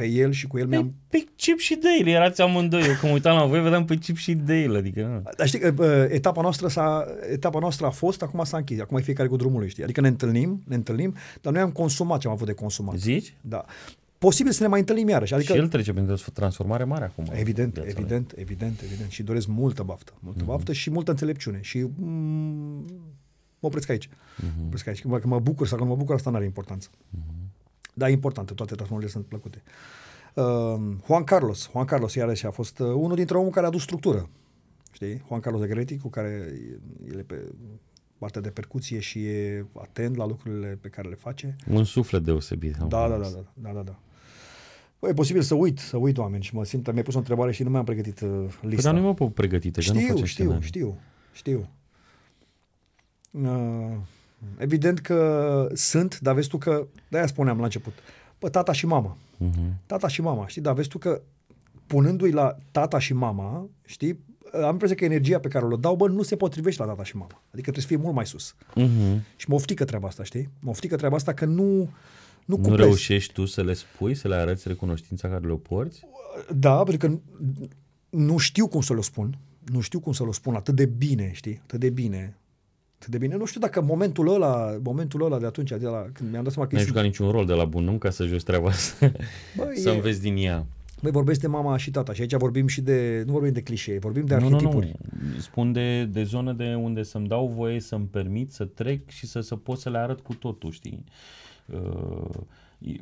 pe el și cu el mi-am... Pe, pe Chip și Dale erați amândoi. Eu când mă uitam la voi, vedeam pe Chip și Dale. Adică, na. Dar știi că uh, etapa noastră, s-a, etapa noastră a fost, acum s-a închis, acum e fiecare cu drumul lui, știi? Adică ne întâlnim, ne întâlnim, dar noi am consumat ce am avut de consumat. Zici? Da. Posibil să ne mai întâlnim iarăși. Adică... Adică, Și el trece printr-o transformare mare acum. Evident, în viața lui. evident, evident, evident. Și doresc multă baftă. Multă mm-hmm. baftă și multă înțelepciune. Și mm, mă opresc aici. Mm-hmm. Mă opresc aici. Că mă bucur sau că nu mă bucur, asta nu are importanță. Mm-hmm. Dar e importantă, toate transformările sunt plăcute. Uh, Juan Carlos. Juan Carlos iarăși a fost uh, unul dintre omul care a adus structură. Știi? Juan Carlos de Greti, cu care el e pe partea de percuție și e atent la lucrurile pe care le face. Un suflet deosebit. am Da, da, văzut. da, da, da, da, da. Bă, e posibil să uit, să uit oameni și mă simt, mi-ai pus o întrebare și nu mi-am pregătit uh, Păi, lista. dar nu mă pregătite, că nu știu, face știu, scenarii. știu, știu. Uh, evident că sunt, dar vezi tu că, de-aia spuneam la început, bă, tata și mama. Mhm. Tata și mama, știi, dar vezi tu că punându-i la tata și mama, știi, am impresia că energia pe care o dau, bă, nu se potrivește la tata și mama. Adică trebuie să fie mult mai sus. Mhm. Și mă oftică treaba asta, știi? Mă oftică treaba asta că nu, nu, Nu cuplez. reușești tu să le spui, să le arăți recunoștința care le porți? Da, pentru că nu știu cum să le spun. Nu știu cum să le spun atât de bine, știi? Atât de bine. Atât de bine. Nu știu dacă momentul ăla, momentul ăla de atunci, de la, când mi-am dat seama că Nu ai e jucat niciun rol de la bun, nu? Ca să joci treaba asta. Bă, [LAUGHS] să e- înveți din ea. Băi, vorbesc de mama și tata și aici vorbim și de, nu vorbim de clișee, vorbim de Nu, nu, arhetipuri. nu. Spun de, de zone de unde să-mi dau voie să-mi permit să trec și să, să pot să le arăt cu totul, știi? Uh, e-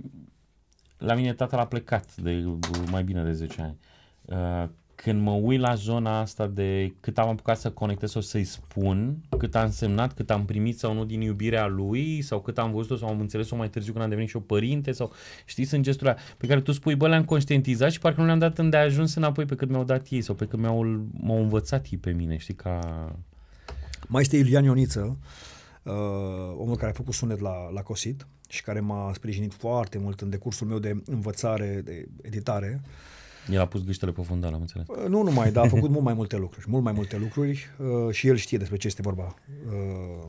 la mine tata l-a plecat de uh, mai bine de 10 ani. Uh, când mă uit la zona asta de cât am apucat să conectez sau să-i spun, cât a însemnat, cât am primit sau nu din iubirea lui, sau cât am văzut-o sau am înțeles-o mai târziu când am devenit și eu părinte, sau știți, sunt gesturile alea pe care tu spui, bă, le-am conștientizat și parcă nu le-am dat îndeajuns înapoi pe cât mi-au dat ei sau pe cât mi-au, m-au învățat ei pe mine, știi, ca... Mai este Ilian Ioniță, uh, omul care a făcut sunet la, la Cosit și care m-a sprijinit foarte mult în decursul meu de învățare, de editare. El a pus gâștele pe fundal, am înțeles. Uh, Nu numai, dar a făcut mult mai multe lucruri, mult mai multe lucruri uh, și el știe despre ce este vorba. Uh,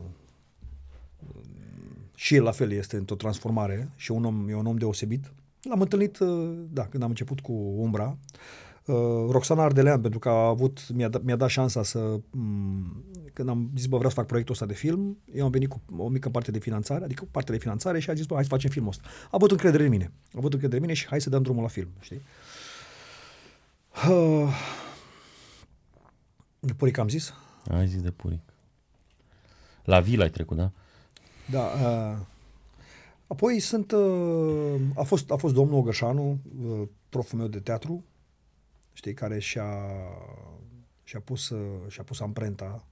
și el la fel este într-o transformare și un om, e un om deosebit. L-am întâlnit, uh, da, când am început cu Umbra. Uh, Roxana Ardelean, pentru că a avut, mi-a, dat, mi-a dat șansa să, m- când am zis, bă, vreau să fac proiectul ăsta de film, eu am venit cu o mică parte de finanțare, adică parte de finanțare și a zis, bă, hai să facem filmul ăsta. A avut încredere în mine. A avut încredere în mine și hai să dăm drumul la film, știi? Uh, Puric am zis? Ai zis de puric. La vila ai trecut, da? Da. Uh, apoi sunt, uh, a, fost, a fost domnul Ogășanu, uh, proful meu de teatru, știi, care și-a, și-a, pus, uh, și-a pus amprenta.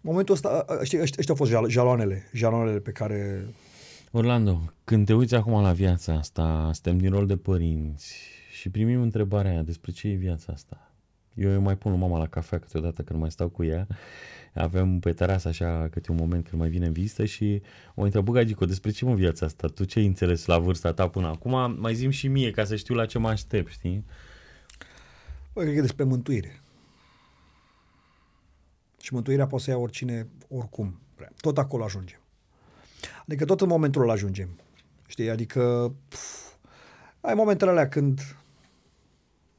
Momentul ăsta, uh, știi, ăștia, ăștia au fost jal- jaloanele, jaloanele pe care... Orlando, când te uiți acum la viața asta, suntem din rol de părinți și primim întrebarea aia despre ce e viața asta. Eu îi mai pun lui mama la cafea câteodată când mai stau cu ea. Avem pe terasă așa câte un moment când mai vine în vizită și o întreabă, Gagico, despre ce mă viața asta? Tu ce ai înțeles la vârsta ta până acum? Mai zim și mie ca să știu la ce mă aștept, știi? Bă, cred că e despre mântuire. Și mântuirea poate să ia oricine, oricum. Vrea. Tot acolo ajungem. Adică tot în momentul ăla ajungem. Știi? Adică pf, ai momentele alea când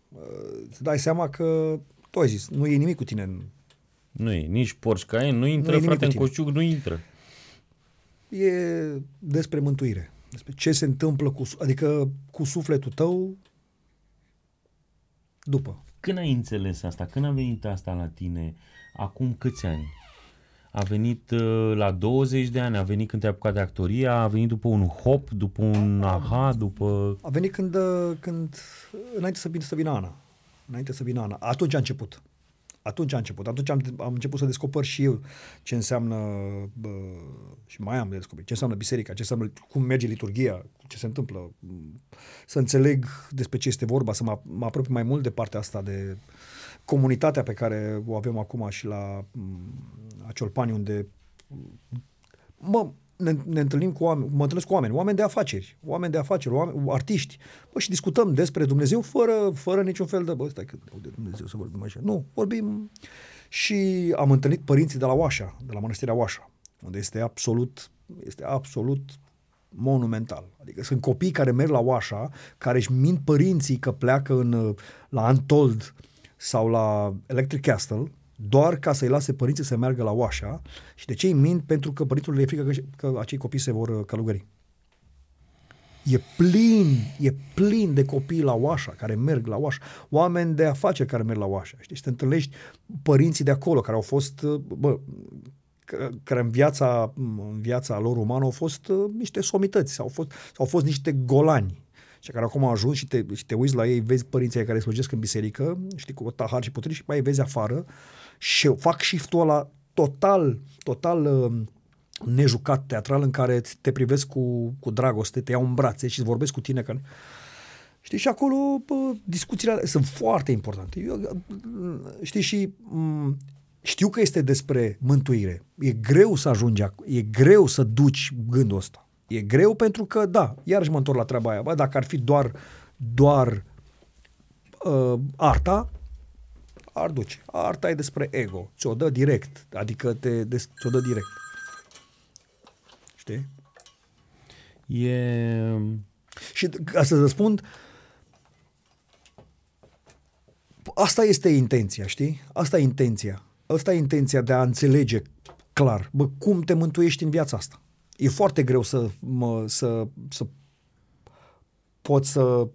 uh, îți dai seama că tu ai zis, nu e nimic cu tine în Nu e, nici Porsche Cayenne, nu intră, Nu e nimic frate, în cu tine. coșciuc, nu intră. e despre mântuire. Despre ce se întâmplă cu, su- adică cu sufletul tău după. Când ai înțeles asta? Când a venit asta la tine? Acum câți ani? A venit uh, la 20 de ani, a venit când te-ai apucat de actoria, a venit după un hop, după un aha, după... A venit când, uh, când înainte să vină, să vină Ana. Înainte să vină Ana. Atunci a început. Atunci a început. Atunci am, am început să descoper și eu ce înseamnă, bă, și mai am de descoperit, ce înseamnă biserica, ce înseamnă, cum merge liturgia, ce se întâmplă, să înțeleg despre ce este vorba, să mă, mă apropii mai mult de partea asta de comunitatea pe care o avem acum și la m, Aciolpani, unde mă, ne, ne întâlnim cu oameni, mă întâlnesc cu oameni, oameni de afaceri, oameni de afaceri, oameni, artiști, bă, și discutăm despre Dumnezeu fără, fără niciun fel de, bă, stai că de Dumnezeu să vorbim așa. Nu, vorbim și am întâlnit părinții de la Oașa, de la Mănăstirea Oașa, unde este absolut, este absolut monumental. Adică sunt copii care merg la Oașa, care își mint părinții că pleacă în, la Untold sau la Electric Castle, doar ca să-i lase părinții să meargă la Oașa și de ce îi mint? Pentru că părinților le e frică că, că acei copii se vor uh, călugări. E plin, e plin de copii la Oașa, care merg la Oașa, oameni de afaceri care merg la Oașa, știi? Și te întâlnești părinții de acolo, care au fost, uh, bă, că- care în viața, în viața lor umană au fost uh, niște somități, au fost, au fost niște golani, și care acum au ajuns și te, și te uiți la ei, vezi părinții aia care slujesc în biserică, știi, cu tahar și putri și mai îi vezi afară și fac shift-ul ăla total, total uh, nejucat teatral în care te privesc cu, cu dragoste, te iau în brațe și vorbesc cu tine ca... Știi, și acolo bă, discuțiile alea sunt foarte importante. Eu, știi, și m- știu că este despre mântuire. E greu să ajungi, ac- e greu să duci gândul ăsta. E greu pentru că, da, iarăși mă întorc la treaba aia. Bă, dacă ar fi doar, doar uh, arta, ar duce. Arta e despre ego. Ți-o dă direct. Adică te, des, ți-o dă direct. Știi? E... Și ca să răspund, asta este intenția, știi? Asta e intenția. Asta e intenția de a înțelege clar, bă, cum te mântuiești în viața asta. E foarte greu să, mă, să, să poți să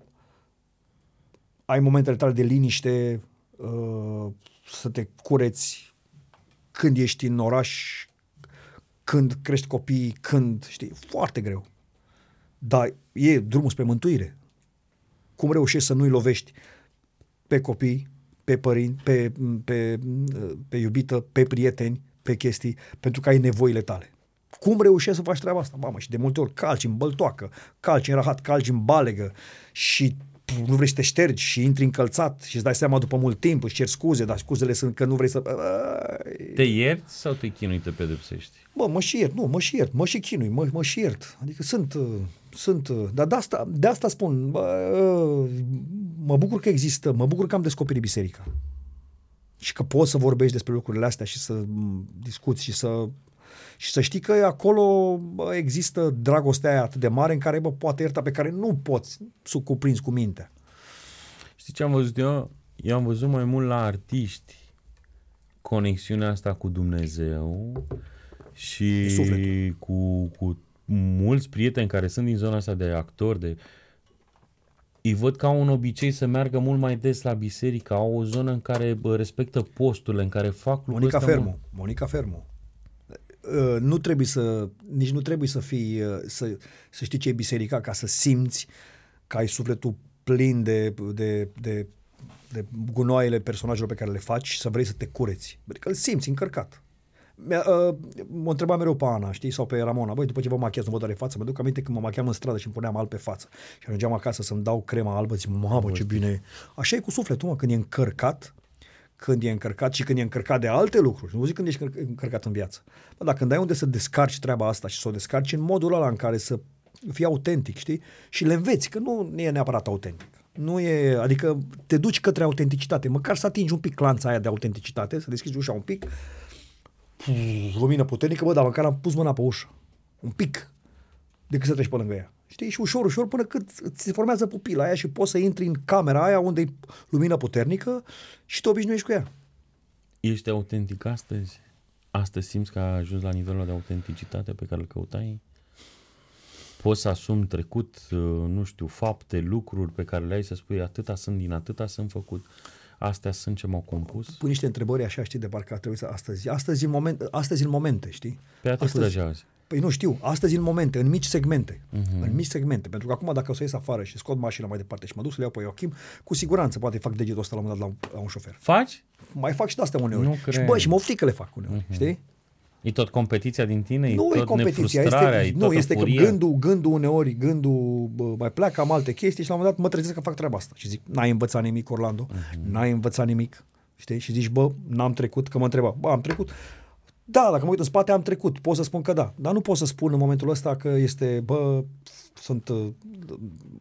ai momentele tale de liniște, uh, să te cureți când ești în oraș, când crești copii, când, știi, foarte greu. Dar e drumul spre mântuire. Cum reușești să nu-i lovești pe copii, pe părinți, pe, pe, pe iubită, pe prieteni, pe chestii, pentru că ai nevoile tale. Cum reușești să faci treaba asta? Mamă, și de multe ori calci în băltoacă, calci în rahat, calci în balegă și nu vrei să te ștergi și intri încălțat și îți dai seama după mult timp, îți ceri scuze, dar scuzele sunt că nu vrei să... Te ierți sau te chinui, te pedepsești? Bă, mă și iert, nu, mă și iert, mă și chinui, mă, mă și iert. Adică sunt, uh, sunt, uh, dar de asta, de asta spun, bă, uh, mă bucur că există, mă bucur că am descoperit biserica. Și că poți să vorbești despre lucrurile astea și să m, discuți și să și să știi că acolo bă, există dragostea aia atât de mare în care bă, poate ierta pe care nu poți să cuprinzi cu mintea. Știi ce am văzut eu? Eu am văzut mai mult la artiști conexiunea asta cu Dumnezeu și Sufletul. cu, cu mulți prieteni care sunt din zona asta de actori, de îi văd ca un obicei să meargă mult mai des la biserică, au o zonă în care bă, respectă posturile, în care fac lucruri Monica astea, mă. Fermo, Monica Fermo. Uh, Nu trebuie să, nici nu trebuie să fii, uh, să, să știi ce e biserica ca să simți că ai sufletul plin de, de, de, de gunoaiele personajelor pe care le faci și să vrei să te cureți. Adică îl simți încărcat. Mi-a, uh, mă întreba mereu pe Ana, știi, sau pe Ramona, băi, după ce vă machiaz, nu vă doare față, mă duc aminte când mă machiam în stradă și îmi puneam alb pe față și ajungeam acasă să-mi dau crema albă, zic, mamă, ce bine e. Așa e cu sufletul, mă, când e încărcat, când e încărcat și când e încărcat de alte lucruri. Nu zic când ești încăr- încărcat în viață. Bă, dacă când ai unde să descarci treaba asta și să o descarci în modul ăla în care să fii autentic, știi? Și le înveți, că nu e neapărat autentic. Nu e, adică te duci către autenticitate, măcar să atingi un pic clanța aia de autenticitate, să deschizi ușa un pic puf, lumină puternică, bă, dar măcar am pus mâna pe ușă. Un pic. Decât să treci pe lângă ea. Știi? Și ușor, ușor, până cât ți se formează pupila aia și poți să intri în camera aia unde e lumină puternică și te obișnuiești cu ea. Ești autentic astăzi? Astăzi simți că ai ajuns la nivelul de autenticitate pe care îl căutai? Poți să asumi trecut, uh, nu știu, fapte, lucruri pe care le-ai să spui atâta sunt din atâta sunt făcut, astea sunt ce m-au compus? Pui niște întrebări așa, știi, de parcă ar trebui să astăzi. Astăzi în, moment, astăzi în momente, știi? Pe a trecut astăzi, deja azi. Păi nu știu, astăzi în momente, în mici segmente. Uh-huh. În mici segmente. Pentru că acum dacă o să ies afară și scot mașina mai departe și mă duc să le iau pe Joachim, cu siguranță poate fac degetul ăsta la un moment dat la un, la un șofer. Faci? Mai fac și de astea uneori. Nu și cred. bă, și mă oftic că le fac uneori, uh-huh. știi? E tot competiția din tine? nu e e tot competiția, nefrustrarea? este, e nu, tot este că furia? gândul, gândul uneori, gândul bă, mai pleacă, am alte chestii și la un moment dat mă trezesc că fac treaba asta. Și zic, n-ai învățat nimic, Orlando, uh-huh. n-ai învățat nimic, știi? Și zici, bă, n-am trecut, că mă întreba, bă, am trecut. Da, dacă mă uit în spate, am trecut, pot să spun că da. Dar nu pot să spun în momentul ăsta că este, bă, sunt uh,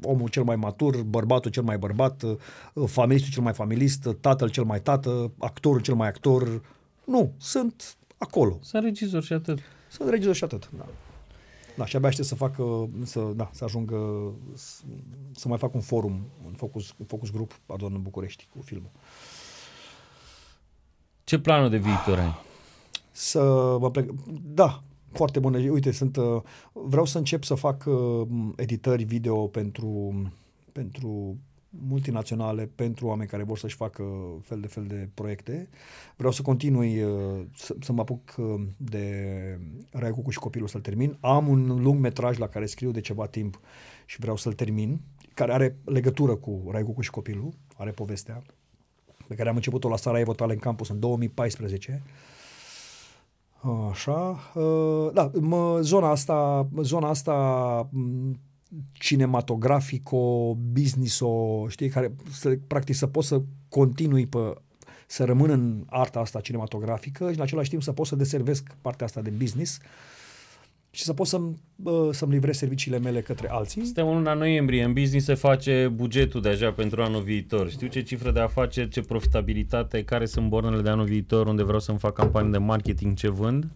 omul cel mai matur, bărbatul cel mai bărbat, uh, familistul cel mai familist, uh, tatăl cel mai tată, actorul cel mai actor. Nu, sunt acolo. Sunt regizor și atât. Sunt regizor și atât. Da. Da, și abia aștept să facă, să, da, să ajungă, să, să mai fac un forum, un focus, un focus group, pardon, în București cu filmul. Ce planul de viitor ai? Să mă plec, da, foarte bună. Uite, sunt, uh, vreau să încep să fac uh, editări video pentru, pentru multinaționale, pentru oameni care vor să-și facă fel de fel de proiecte. Vreau să continui uh, să, să mă apuc uh, de Rai Cucu și copilul să-l termin. Am un lung metraj la care scriu de ceva timp și vreau să-l termin, care are legătură cu Rai Cucu și copilul, are povestea pe care am început-o la Sarajevo Talent Campus în 2014. Așa, uh, da, mă, zona asta, zona asta m, cinematografico, business-o, știi, care să, practic să poți să continui pe să rămân în arta asta cinematografică și în același timp să pot să deservesc partea asta de business și să pot să-mi, bă, să-mi livrez serviciile mele către alții. Suntem în luna noiembrie, în business se face bugetul deja pentru anul viitor. Știu ce cifră de afaceri, ce profitabilitate, care sunt bornele de anul viitor, unde vreau să-mi fac campanii de marketing, ce vând.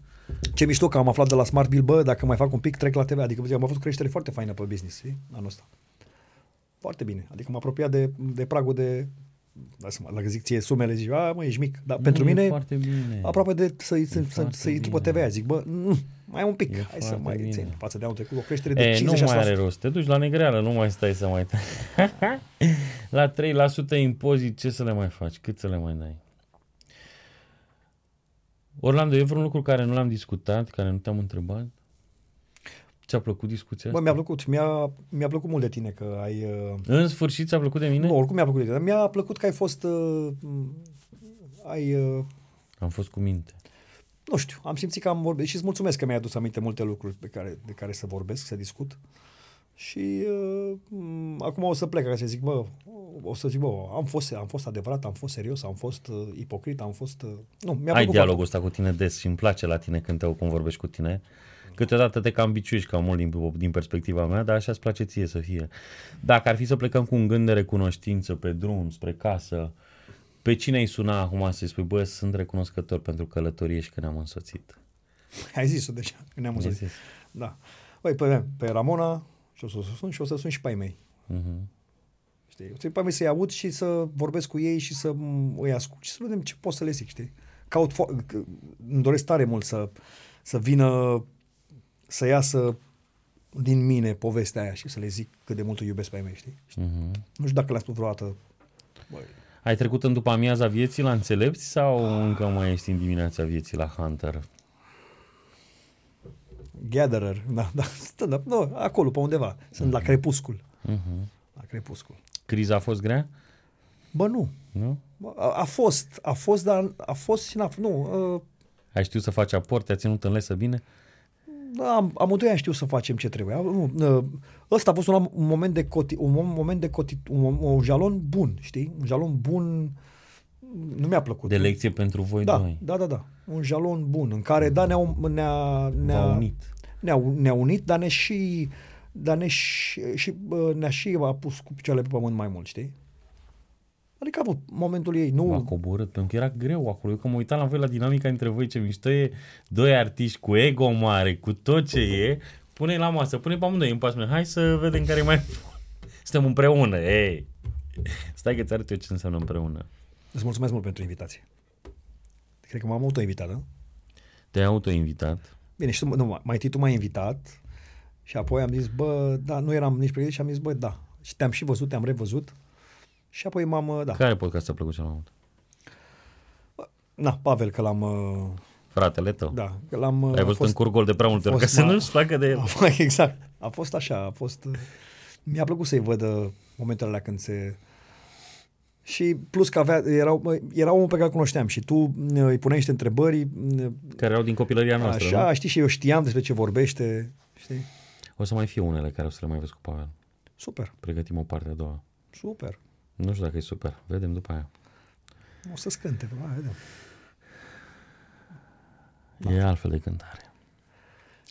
Ce mișto că am aflat de la Smart Bill, bă, dacă mai fac un pic, trec la TV. Adică am avut creștere foarte faină pe business, știi, anul ăsta. Foarte bine. Adică m-am apropiat de, de pragul de da, să mă, dacă zic ție sumele, zici, a, mă, ești mic. Dar Nu, pentru e mine, foarte bine. aproape de să-i, să, să, foarte să intru pe bine. TVA. Zic, bă, nu, mai un pic, E hai să foarte mai bine. țin. Față de anul trecut, o creștere de E, 56%. nu mai are rost. Te duci la negreală, nu mai stai să mai... [LAUGHS] la 3% impozit, ce să le mai faci? Cât să le mai dai? Orlando, e vreun lucru care nu l-am discutat, care nu te-am întrebat? Ți-a plăcut discuția Bă, asta? mi-a plăcut, mi-a, mi-a plăcut mult de tine că ai... Uh, În sfârșit ți-a plăcut de mine? nu, oricum mi-a plăcut de tine, dar mi-a plăcut că ai fost... Uh, m, ai... Uh, Am fost cu minte. Nu știu, am simțit că am vorbit și îți mulțumesc că mi-ai adus aminte multe lucruri pe care, de care să vorbesc, să discut. Și uh, m, acum o să plec ca să zic, bă, o să zic, bă, am fost, am fost adevărat, am fost serios, am fost uh, ipocrit, am fost... Uh, nu, mi-a Ai plăcut dialogul ăsta cu tine des și îmi place la tine când te cum vorbești cu tine. Câteodată te cam biciuiești cam mult din, din perspectiva mea, dar așa îți place ție să fie. Dacă ar fi să plecăm cu un gând de recunoștință pe drum, spre casă, pe cine ai suna acum să-i spui, bă, sunt recunoscător pentru călătorie și că ne-am însoțit? Ai zis-o deja, că ne-am Ai auzit. zis. Da. Băi, pe, pe Ramona și o să o sun și o să sun și pe ai mei. Mhm. Știi? O să pe ai mei să-i aud și să vorbesc cu ei și să m- îi ascult și să vedem ce pot să le zic, știi? Caut fo- că- îmi doresc tare mult să, să vină, să iasă din mine povestea aia și să le zic cât de mult îi iubesc pe ai mei, știi? Mhm. Nu știu dacă le-am spus vreodată. Băi, Ai trecut în după amiaza vieții la înțelepți sau încă mai ești în dimineața vieții la Hunter? gatherer, da, da, stand-up, nu, acolo, pe undeva. Sunt la crepuscul. Mhm. La crepuscul. Criza a fost grea? Bă, nu. Nu? A, a fost, a fost, dar a fost și n-a Nu, uh, Ai știut să faci aport, te-a ținut în lesă bine? Da, am, amândoi am știut să facem ce trebuie. Nu, uh, Ăsta a fost un, un moment de coti, un mom- moment de coti, un, un jalon bun, știi? Un jalon bun nu mi-a plăcut. De lecție pentru voi da, doi. da, da, da. Un jalon bun în care da ne-a ne-a, ne-a, V-a unit. ne-a, ne-a unit, dar ne și dar ne și, și bă, ne-a și a pus cu picioarele pe pământ mai mult, știi? Adică a avut momentul ei, nu... V-a coborât, pentru că era greu acolo. Eu că mă uitam la voi la dinamica între voi, ce mișto e, doi artiști cu ego mare, cu tot ce e, pune la masă, pune pe amândoi în pas, spune, hai să vedem care e mai... [LAUGHS] Suntem împreună, ei. Stai că ți arăt eu ce înseamnă împreună. Îți mulțumesc mult pentru invitație. Cred că m-am auto-invitat, da? Te-ai autoinvitat. Bine, și tu, nu, mai întâi tu m-ai invitat și apoi am zis, bă, da, nu eram nici pregătit și am zis, bă, da. Și te-am și văzut, te-am revăzut și apoi m-am, da. Care podcast ți-a plăcut cel mai mult? Na, Pavel, că l-am, uh, Fratele tău. da, că l-am... uh, Ai a văzut fost- în curgol de prea multe ori, ca fost să ma- nu-și placă de el. [LAUGHS] A, exact. A fost așa, a fost... uh, Mi-a plăcut să-i văd uh, momentele alea când se... Și plus că avea, era, era omul pe care îl cunoșteam și tu uh, îi puneai niște întrebări, uh, Care erau din copilăria noastră, așa, nu? știi, și eu știam despre ce vorbește, știi? O să mai fie unele care o să le mai vezi cu Pavel. Super, Pregătim o parte a doua. super. Nu știu dacă e super. Vedem după aia. O să scânte, hai, vedem. E altfel de cântare.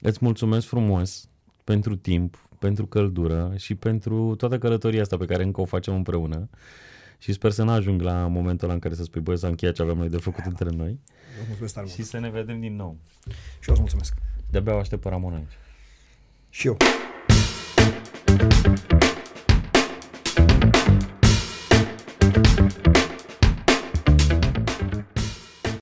Îți mulțumesc frumos pentru timp, pentru căldură și pentru toată călătoria asta pe care încă o facem împreună. Și sper să nu ajung la momentul ăla în care să spui, băi, s-a încheiat ce aveam noi de făcut între noi. Vă mulțumesc tare mult. Și să ne vedem din nou. Și eu îți mulțumesc. De-abia o aștept pe Ramon aici. Și eu.